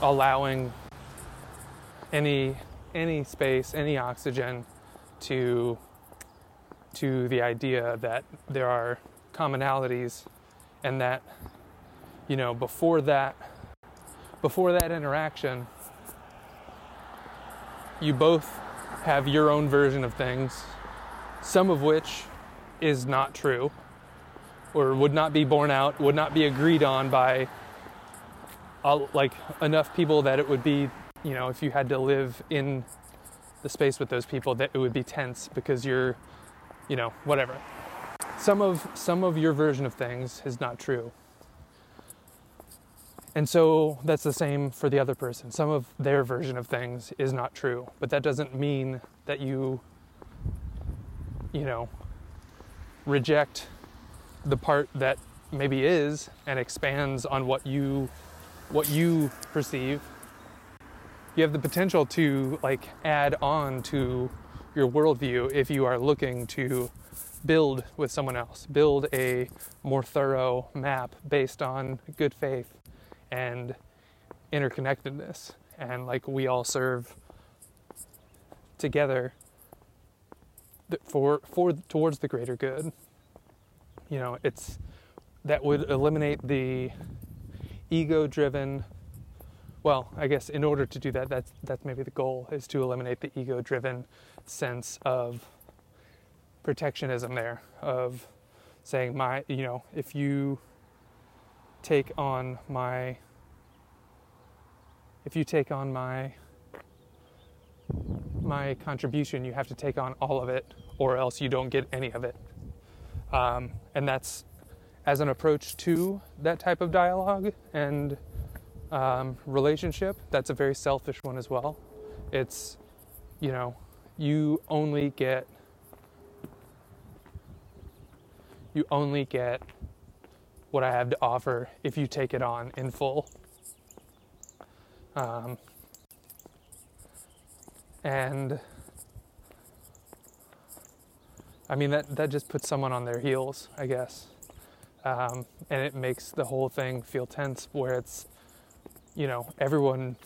allowing any any space, any oxygen to to the idea that there are commonalities and that you know, before that before that interaction, you both have your own version of things, some of which is not true or would not be borne out, would not be agreed on by like enough people that it would be, you know, if you had to live in the space with those people that it would be tense because you're, you know, whatever. Some of some of your version of things is not true. And so that's the same for the other person. Some of their version of things is not true, but that doesn't mean that you, you know, reject the part that maybe is and expands on what you what you perceive you have the potential to like add on to your worldview if you are looking to build with someone else build a more thorough map based on good faith and interconnectedness. And like we all serve together for for towards the greater good. You know it's that would eliminate the ego driven well, I guess in order to do that, that's that's maybe the goal is to eliminate the ego-driven sense of protectionism there of saying my you know if you take on my if you take on my my contribution you have to take on all of it or else you don't get any of it. Um, and that's as an approach to that type of dialogue and um, relationship that's a very selfish one as well. It's you know you only get you only get what I have to offer if you take it on in full. Um, and I mean that that just puts someone on their heels, I guess, um, and it makes the whole thing feel tense. Where it's, you know, everyone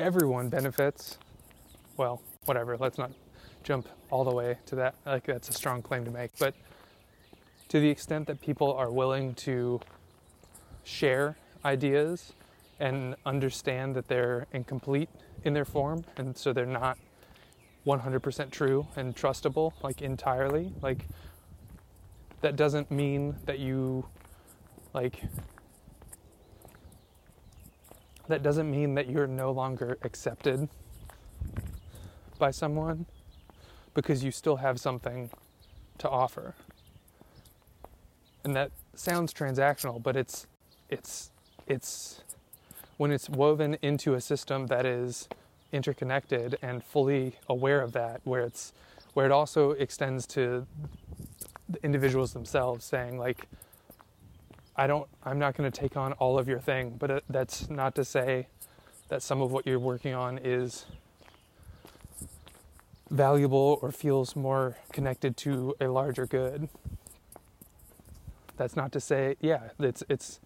everyone benefits. Well, whatever. Let's not jump all the way to that. Like that's a strong claim to make, but to the extent that people are willing to share ideas and understand that they're incomplete in their form and so they're not 100% true and trustable like entirely like that doesn't mean that you like that doesn't mean that you're no longer accepted by someone because you still have something to offer and that sounds transactional, but it's it's it's when it's woven into a system that is interconnected and fully aware of that, where it's where it also extends to the individuals themselves, saying like, I don't, I'm not going to take on all of your thing, but it, that's not to say that some of what you're working on is valuable or feels more connected to a larger good. That's not to say, yeah, it's it's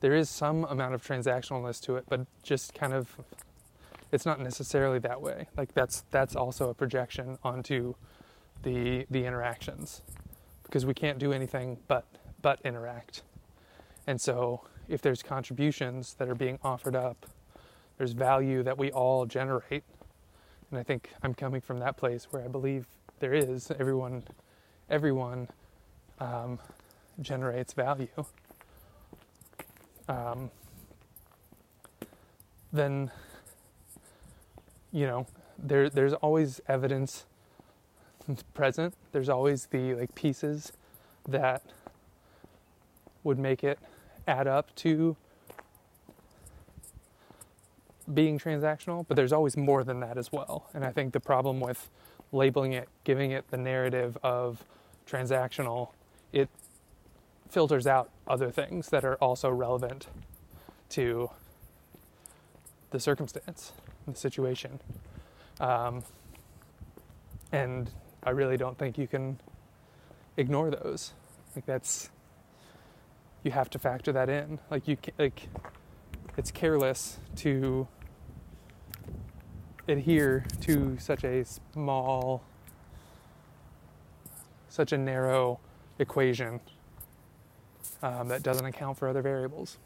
there is some amount of transactionalness to it, but just kind of it's not necessarily that way. Like that's that's also a projection onto the the interactions because we can't do anything but but interact. And so if there's contributions that are being offered up, there's value that we all generate. And I think I'm coming from that place where I believe there is everyone everyone um, generates value, um, then you know there there's always evidence present. There's always the like pieces that would make it add up to being transactional, but there's always more than that as well. And I think the problem with labeling it, giving it the narrative of transactional, it filters out other things that are also relevant to the circumstance, the situation. Um, and I really don't think you can ignore those. Like that's you have to factor that in. Like you like it's careless to adhere to such a small such a narrow equation um, that doesn't account for other variables.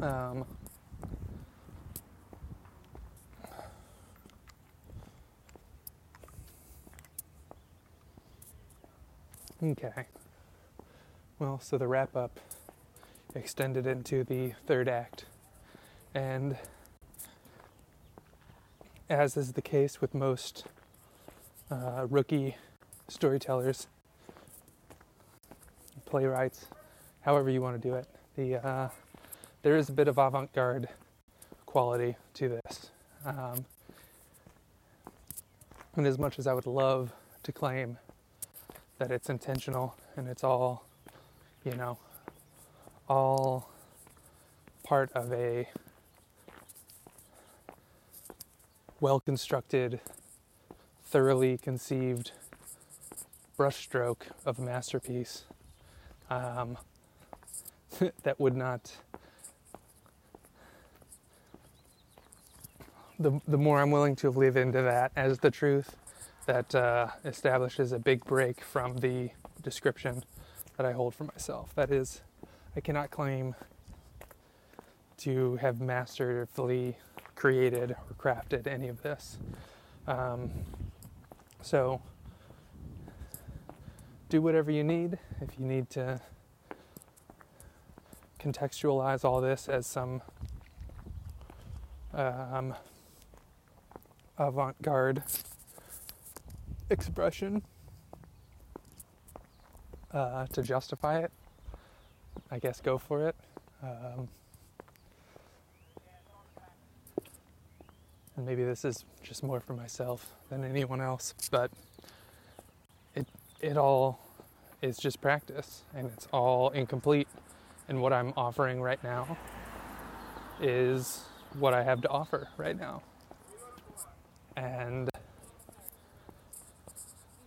Um, okay. Well, so the wrap up extended into the third act. And as is the case with most uh, rookie storytellers, playwrights, however you want to do it, the uh, there is a bit of avant-garde quality to this. Um, and as much as I would love to claim that it's intentional and it's all, you know, all part of a well constructed, thoroughly conceived brushstroke of a masterpiece um, that would not the the more I'm willing to live into that as the truth, that uh, establishes a big break from the description that I hold for myself. That is, I cannot claim to have masterfully created or crafted any of this. Um, so, do whatever you need. If you need to contextualize all this as some um, avant garde expression uh, to justify it, I guess go for it. Um, and maybe this is just more for myself than anyone else, but it it all is just practice and it's all incomplete. And what I'm offering right now is what I have to offer right now. And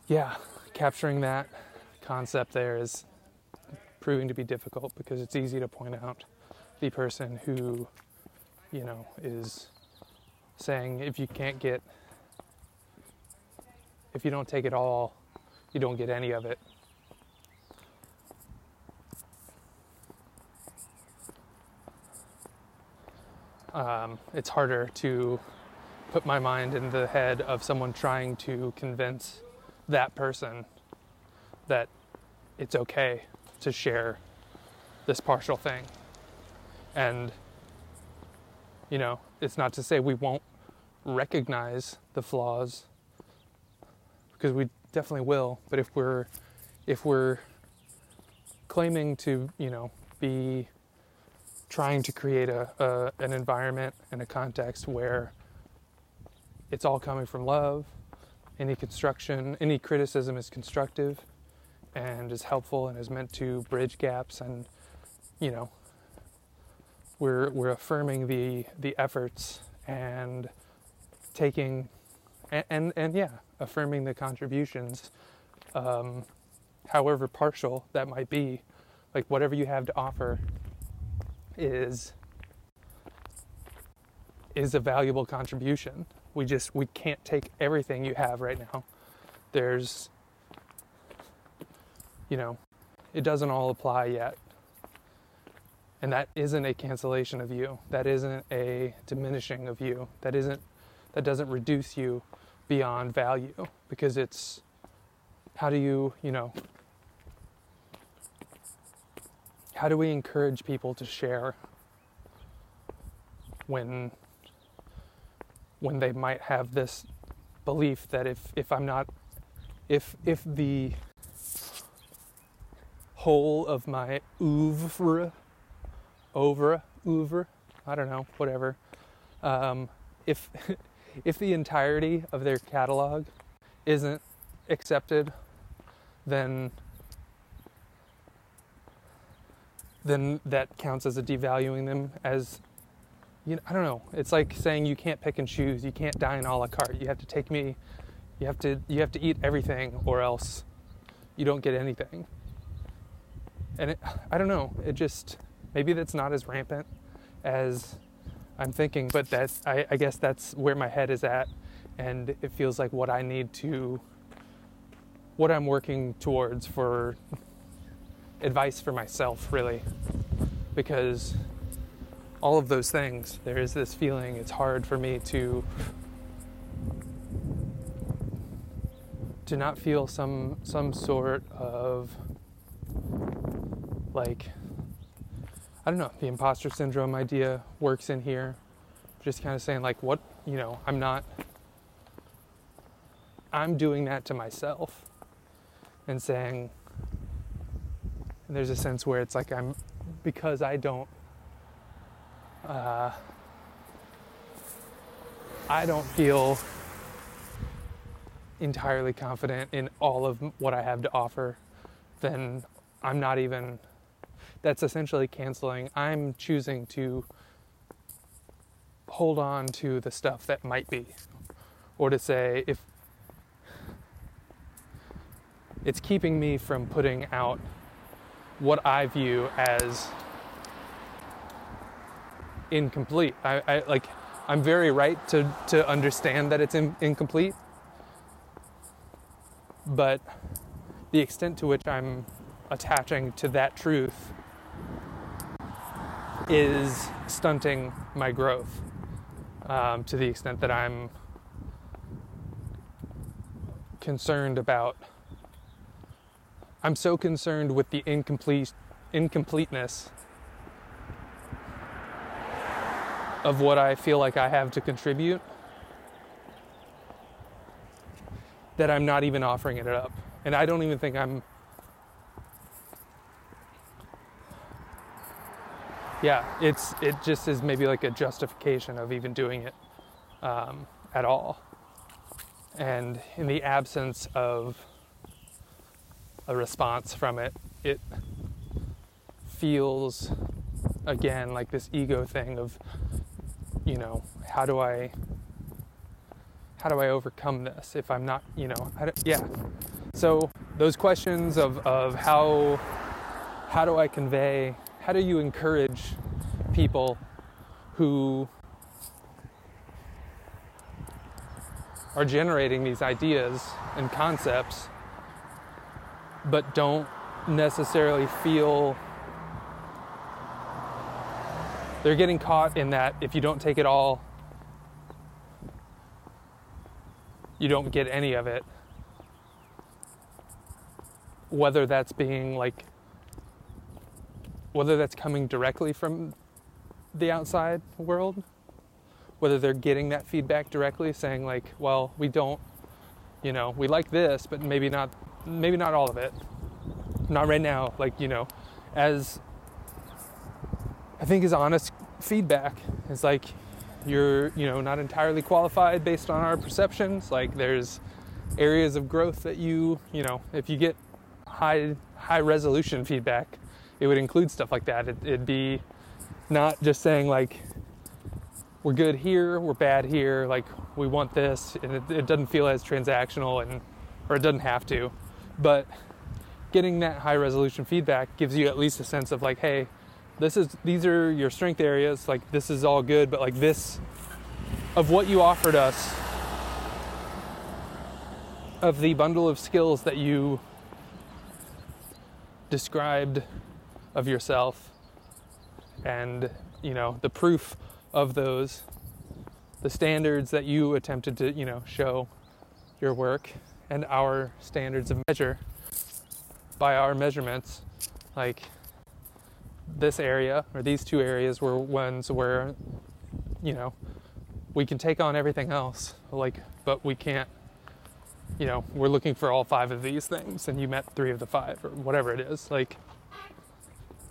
yeah, capturing that concept there is proving to be difficult because it's easy to point out the person who, you know, is saying if you can't get, if you don't take it all, you don't get any of it. Um, it's harder to put my mind in the head of someone trying to convince that person that it's okay to share this partial thing. And, you know, it's not to say we won't recognize the flaws because we definitely will, but if we're if we're claiming to, you know, be trying to create a, a an environment and a context where it's all coming from love. Any construction, any criticism is constructive and is helpful and is meant to bridge gaps and you know we're we're affirming the the efforts and taking and and, and yeah affirming the contributions um, however partial that might be like whatever you have to offer is is a valuable contribution we just we can't take everything you have right now. There's you know, it doesn't all apply yet. And that isn't a cancellation of you. That isn't a diminishing of you. That isn't that doesn't reduce you beyond value because it's how do you, you know, how do we encourage people to share when when they might have this belief that if, if I'm not, if, if the whole of my oeuvre, over, oeuvre, I don't know, whatever, um, if, if the entirety of their catalog isn't accepted, then then that counts as a devaluing them as you know, I don't know. It's like saying you can't pick and choose. You can't dine a la carte. You have to take me. You have to. You have to eat everything, or else you don't get anything. And it, I don't know. It just maybe that's not as rampant as I'm thinking, but that's. I, I guess that's where my head is at, and it feels like what I need to. What I'm working towards for advice for myself, really, because all of those things, there is this feeling it's hard for me to to not feel some some sort of like I don't know, the imposter syndrome idea works in here. Just kind of saying like what, you know, I'm not I'm doing that to myself and saying and there's a sense where it's like I'm because I don't uh, I don't feel entirely confident in all of what I have to offer, then I'm not even, that's essentially canceling. I'm choosing to hold on to the stuff that might be, or to say, if it's keeping me from putting out what I view as incomplete. I, I like I'm very right to, to understand that it's in, incomplete. But the extent to which I'm attaching to that truth is stunting my growth um, to the extent that I'm concerned about. I'm so concerned with the incomplete incompleteness of what I feel like I have to contribute that I'm not even offering it up. And I don't even think I'm yeah, it's it just is maybe like a justification of even doing it um, at all. And in the absence of a response from it, it feels again like this ego thing of you know, how do I how do I overcome this if I'm not, you know, yeah. So those questions of, of how how do I convey, how do you encourage people who are generating these ideas and concepts but don't necessarily feel they're getting caught in that if you don't take it all, you don't get any of it. Whether that's being like, whether that's coming directly from the outside world, whether they're getting that feedback directly, saying like, well, we don't, you know, we like this, but maybe not, maybe not all of it. Not right now. Like, you know, as I think is honest feedback. is like you're, you know, not entirely qualified based on our perceptions. Like there's areas of growth that you, you know, if you get high high resolution feedback, it would include stuff like that. It, it'd be not just saying like we're good here, we're bad here, like we want this, and it, it doesn't feel as transactional and or it doesn't have to, but getting that high resolution feedback gives you at least a sense of like, hey, this is these are your strength areas like this is all good but like this of what you offered us of the bundle of skills that you described of yourself and you know the proof of those the standards that you attempted to you know show your work and our standards of measure by our measurements. Like this area or these two areas were ones where you know we can take on everything else like but we can't you know we're looking for all five of these things and you met three of the five or whatever it is. Like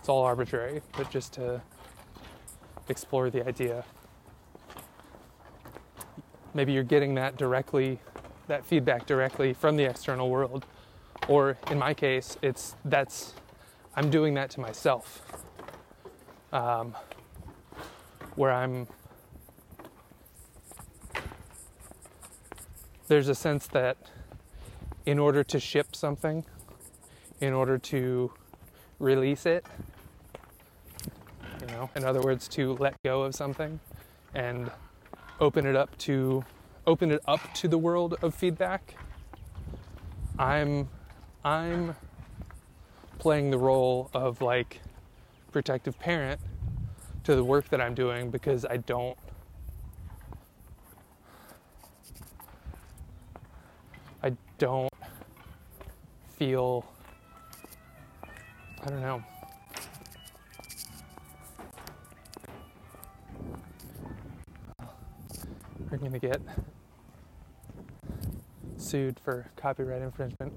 it's all arbitrary but just to explore the idea. Maybe you're getting that directly that feedback directly from the external world. Or in my case it's that's i'm doing that to myself. Um, where I'm there's a sense that in order to ship something, in order to release it, you know, in other words, to let go of something and open it up to open it up to the world of feedback. I'm I'm playing the role of like protective parent to the work that I'm doing because I don't I don't feel I don't know we're going to get sued for copyright infringement.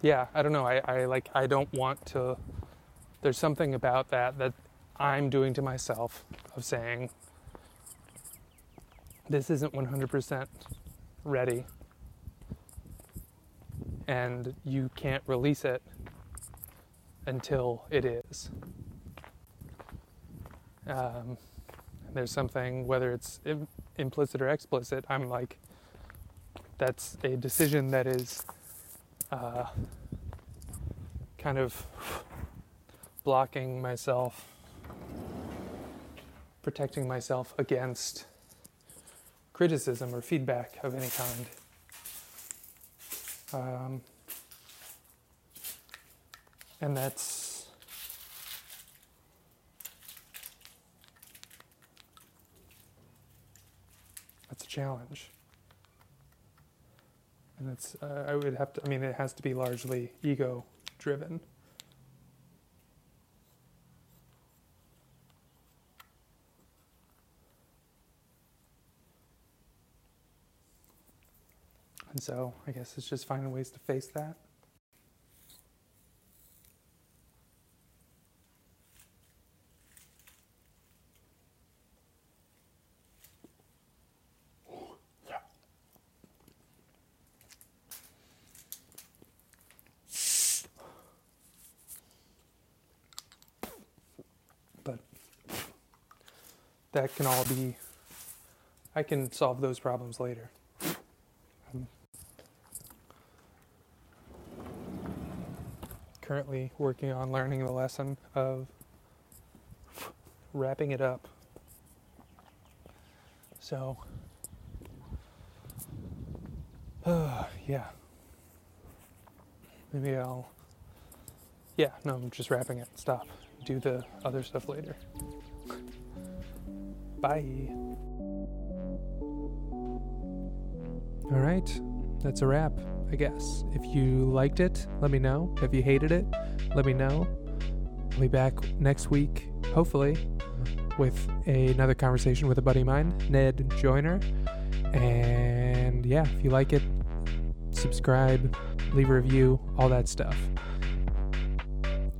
yeah, I don't know. I, I like I don't want to there's something about that that I'm doing to myself of saying this isn't 100% ready and you can't release it until it is. Um, there's something, whether it's Im- implicit or explicit, I'm like, that's a decision that is uh, kind of blocking myself protecting myself against criticism or feedback of any kind. Um, and that's that's a challenge. And it's uh, I would have to I mean it has to be largely ego driven. And so I guess it's just finding ways to face that. But that can all be, I can solve those problems later. I'm currently working on learning the lesson of wrapping it up. So, uh, yeah. Maybe I'll. Yeah, no, I'm just wrapping it. Stop. Do the other stuff later. Bye. All right, that's a wrap, I guess. If you liked it, let me know. If you hated it, let me know. I'll be back next week, hopefully, with another conversation with a buddy of mine, Ned Joyner. And yeah, if you like it, subscribe, leave a review, all that stuff.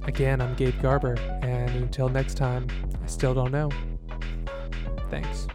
Again, I'm Gabe Garber, and until next time, I still don't know. Thanks.